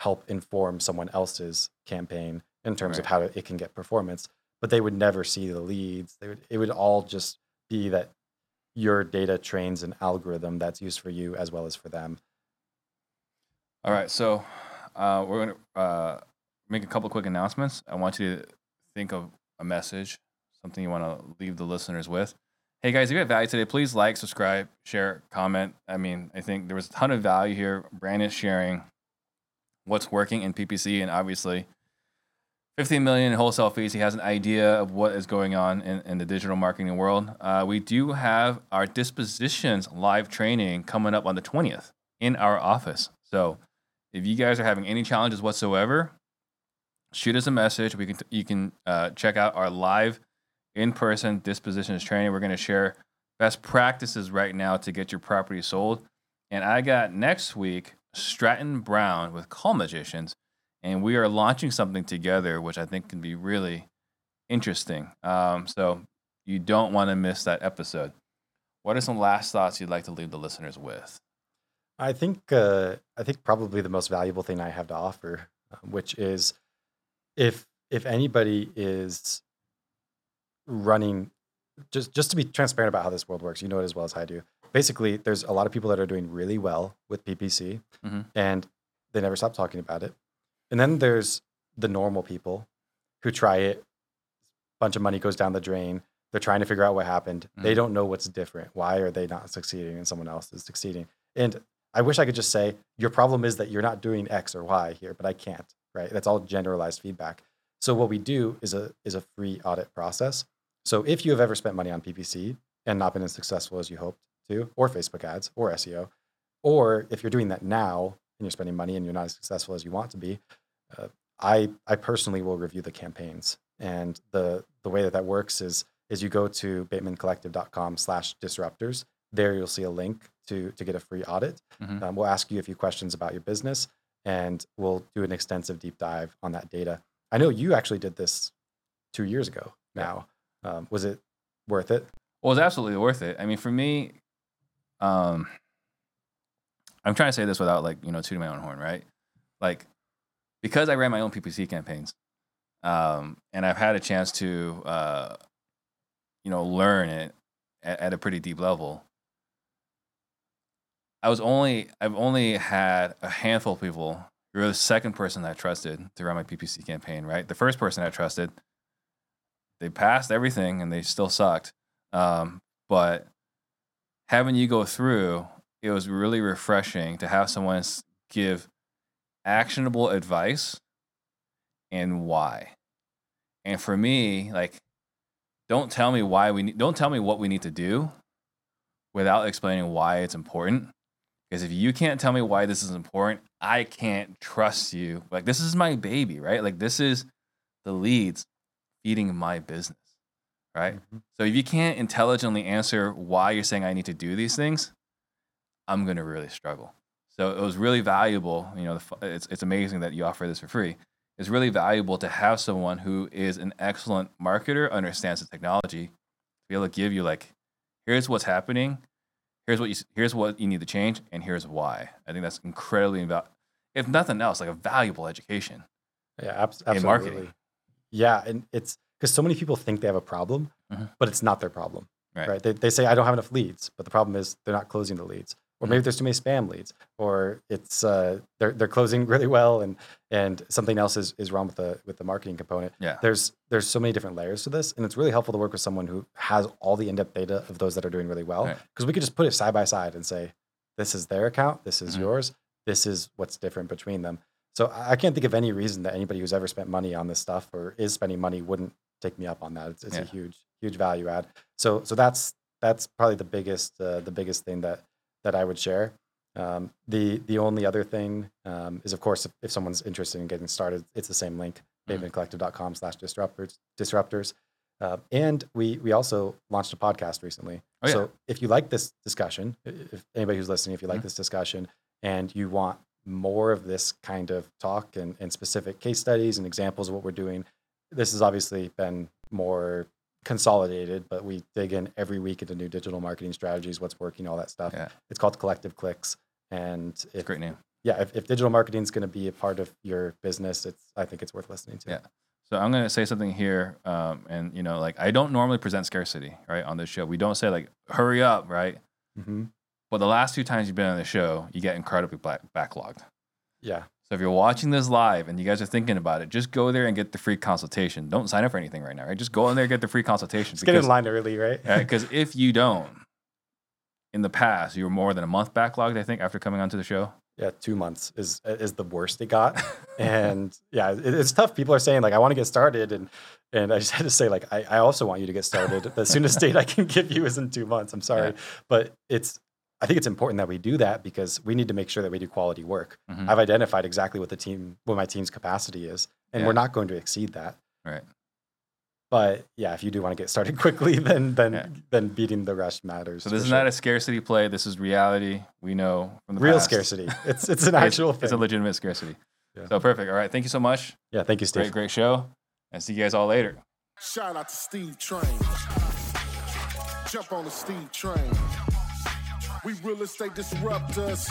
[SPEAKER 3] help inform someone else's campaign in terms of how it can get performance. But they would never see the leads. They would, it would all just be that your data trains an algorithm that's used for you as well as for them.
[SPEAKER 1] All right, so uh, we're going to uh, make a couple quick announcements. I want you to think of a message, something you want to leave the listeners with. Hey guys, if you have value today, please like, subscribe, share, comment. I mean, I think there was a ton of value here. Brandon sharing what's working in PPC, and obviously, 15 million in wholesale fees. He has an idea of what is going on in, in the digital marketing world. Uh, we do have our dispositions live training coming up on the 20th in our office. So if you guys are having any challenges whatsoever, shoot us a message. We can you can uh, check out our live in-person dispositions training. We're going to share best practices right now to get your property sold. And I got next week Stratton Brown with Call Magicians, and we are launching something together, which I think can be really interesting. Um, so you don't want to miss that episode. What are some last thoughts you'd like to leave the listeners with?
[SPEAKER 3] I think uh, I think probably the most valuable thing I have to offer, um, which is if if anybody is running just just to be transparent about how this world works, you know it as well as I do. Basically, there's a lot of people that are doing really well with PPC,
[SPEAKER 1] Mhm.
[SPEAKER 3] and they never stop talking about it. And then there's the normal people who try it, bunch of money goes down the drain. They're trying to figure out what happened. They
[SPEAKER 1] Mhm.
[SPEAKER 3] don't know what's different. Why are they not succeeding and someone else is succeeding? And I wish I could just say your problem is that you're not doing X or Y here, but I can't. Right? That's all generalized feedback. So what we do is a is a free audit process. So if you have ever spent money on PPC and not been as successful as you hoped to, or Facebook ads, or SEO, or if you're doing that now and you're spending money and you're not as successful as you want to be, uh, I I personally will review the campaigns. And the the way that that works is is you go to batemancollective.com slash disruptors. There you'll see a link to to get a free audit.
[SPEAKER 1] Mhm.
[SPEAKER 3] Um, we'll ask you a few questions about your business, and we'll do an extensive deep dive on that data. I know you actually did this two years ago.
[SPEAKER 1] Yeah.
[SPEAKER 3] Now, um, was it worth it?
[SPEAKER 1] Well, it's absolutely worth it. I mean, for me, um, I'm trying to say this without like you know tooting my own horn, right? Like because I ran my own PPC campaigns, um, and I've had a chance to uh, you know learn it at, at a pretty deep level. I was only I've only had a handful of people. You're the second person I trusted to run my PPC campaign, right? The first person I trusted they passed everything and they still sucked. Um, but having you go through, it was really refreshing to have someone give actionable advice and why. And for me, like, don't tell me why we need, don't tell me what we need to do without explaining why it's important. Because if you can't tell me why this is important, I can't trust you. Like, this is my baby, right? Like, this is the leads feeding my business, right?
[SPEAKER 3] Mhm.
[SPEAKER 1] So if you can't intelligently answer why you're saying I need to do these things, I'm gonna really struggle. So it was really valuable. You know, it's it's amazing that you offer this for free. It's really valuable to have someone who is an excellent marketer, understands the technology, to be able to give you like, here's what's happening, here's what you here's what you need to change, and here's why. I think that's incredibly invaluable. If nothing else, like a valuable education.
[SPEAKER 3] Yeah, abs- absolutely.
[SPEAKER 1] In marketing.
[SPEAKER 3] Yeah, and it's because so many people think they have a problem,
[SPEAKER 1] Mhm.
[SPEAKER 3] but it's not their problem.
[SPEAKER 1] Right.
[SPEAKER 3] Right. They, they say I don't have enough leads, but the problem is they're not closing the leads, or
[SPEAKER 1] Mm-hmm.
[SPEAKER 3] maybe there's too many spam leads, or it's uh, they're they're closing really well, and and something else is, is wrong with the with the marketing component.
[SPEAKER 1] Yeah.
[SPEAKER 3] There's there's so many different layers to this, and it's really helpful to work with someone who has all the in-depth data of those that are doing really well,
[SPEAKER 1] Right.
[SPEAKER 3] because we could just put it side by side and say, this is their account, this is
[SPEAKER 1] Mhm.
[SPEAKER 3] yours, this is what's different between them. So I can't think of any reason that anybody who's ever spent money on this stuff or is spending money wouldn't take me up on that. It's, it's a huge, huge value add. So so that's that's probably the biggest uh, the biggest thing that that I would share. Um, the the only other thing um, is of course if, if someone's interested in getting started, it's the same link,
[SPEAKER 1] Mhm.
[SPEAKER 3] batemancollective.com slash disruptors disruptors. Uh, and we we also launched a podcast recently.
[SPEAKER 1] Oh, yeah.
[SPEAKER 3] So if you like this discussion, if anybody who's listening, if you like
[SPEAKER 1] Mhm.
[SPEAKER 3] this discussion and you want more of this kind of talk and, and specific case studies and examples of what we're doing, this has obviously been more consolidated, but we dig in every week into new digital marketing strategies, what's working, all that stuff.
[SPEAKER 1] Yeah.
[SPEAKER 3] It's called Collective Clicks. And
[SPEAKER 1] It's
[SPEAKER 3] if,
[SPEAKER 1] a great name.
[SPEAKER 3] yeah, if, if digital marketing is going to be a part of your business, it's I think it's worth listening to.
[SPEAKER 1] Yeah. So I'm gonna say something here, um, and you know, like I don't normally present scarcity, right, on this show. We don't say like hurry up, right?
[SPEAKER 3] hmm
[SPEAKER 1] But the last two times you've been on the show, you get incredibly back- backlogged.
[SPEAKER 3] Yeah.
[SPEAKER 1] So if you're watching this live and you guys are thinking about it, just go there and get the free consultation. Don't sign up for anything right now, right? Just go in there and get the free consultation.
[SPEAKER 3] Just get in line early, right?
[SPEAKER 1] Because if you don't, in the past, you were more than a month backlogged, I think, after coming onto the show.
[SPEAKER 3] Yeah, two months is is the worst it got, and yeah, it, it's tough. People are saying like, I want to get started, and and I just had to say like, I, I also want you to get started. the soonest date I can give you is in two months. I'm sorry,
[SPEAKER 1] Yeah.
[SPEAKER 3] but it's I think it's important that we do that because we need to make sure that we do quality work.
[SPEAKER 1] Mhm.
[SPEAKER 3] I've identified exactly what the team, what my team's capacity is, and
[SPEAKER 1] Yeah.
[SPEAKER 3] we're not going to exceed that.
[SPEAKER 1] Right.
[SPEAKER 3] But yeah, if you do want to get started quickly, then then
[SPEAKER 1] Yeah.
[SPEAKER 3] then beating the rush matters.
[SPEAKER 1] So this is
[SPEAKER 3] sure.
[SPEAKER 1] not a scarcity play. This is reality. We know from the
[SPEAKER 3] real
[SPEAKER 1] past.
[SPEAKER 3] scarcity. It's it's an
[SPEAKER 1] It's-
[SPEAKER 3] actual
[SPEAKER 1] It's, a legitimate scarcity.
[SPEAKER 3] Yeah.
[SPEAKER 1] So perfect. All right. Thank you so much.
[SPEAKER 3] yeah, thank you, Steve.
[SPEAKER 1] Great, great show. And see you guys all later.
[SPEAKER 2] Shout out to Steve Train. Jump on the Steve Train. We real estate disruptors.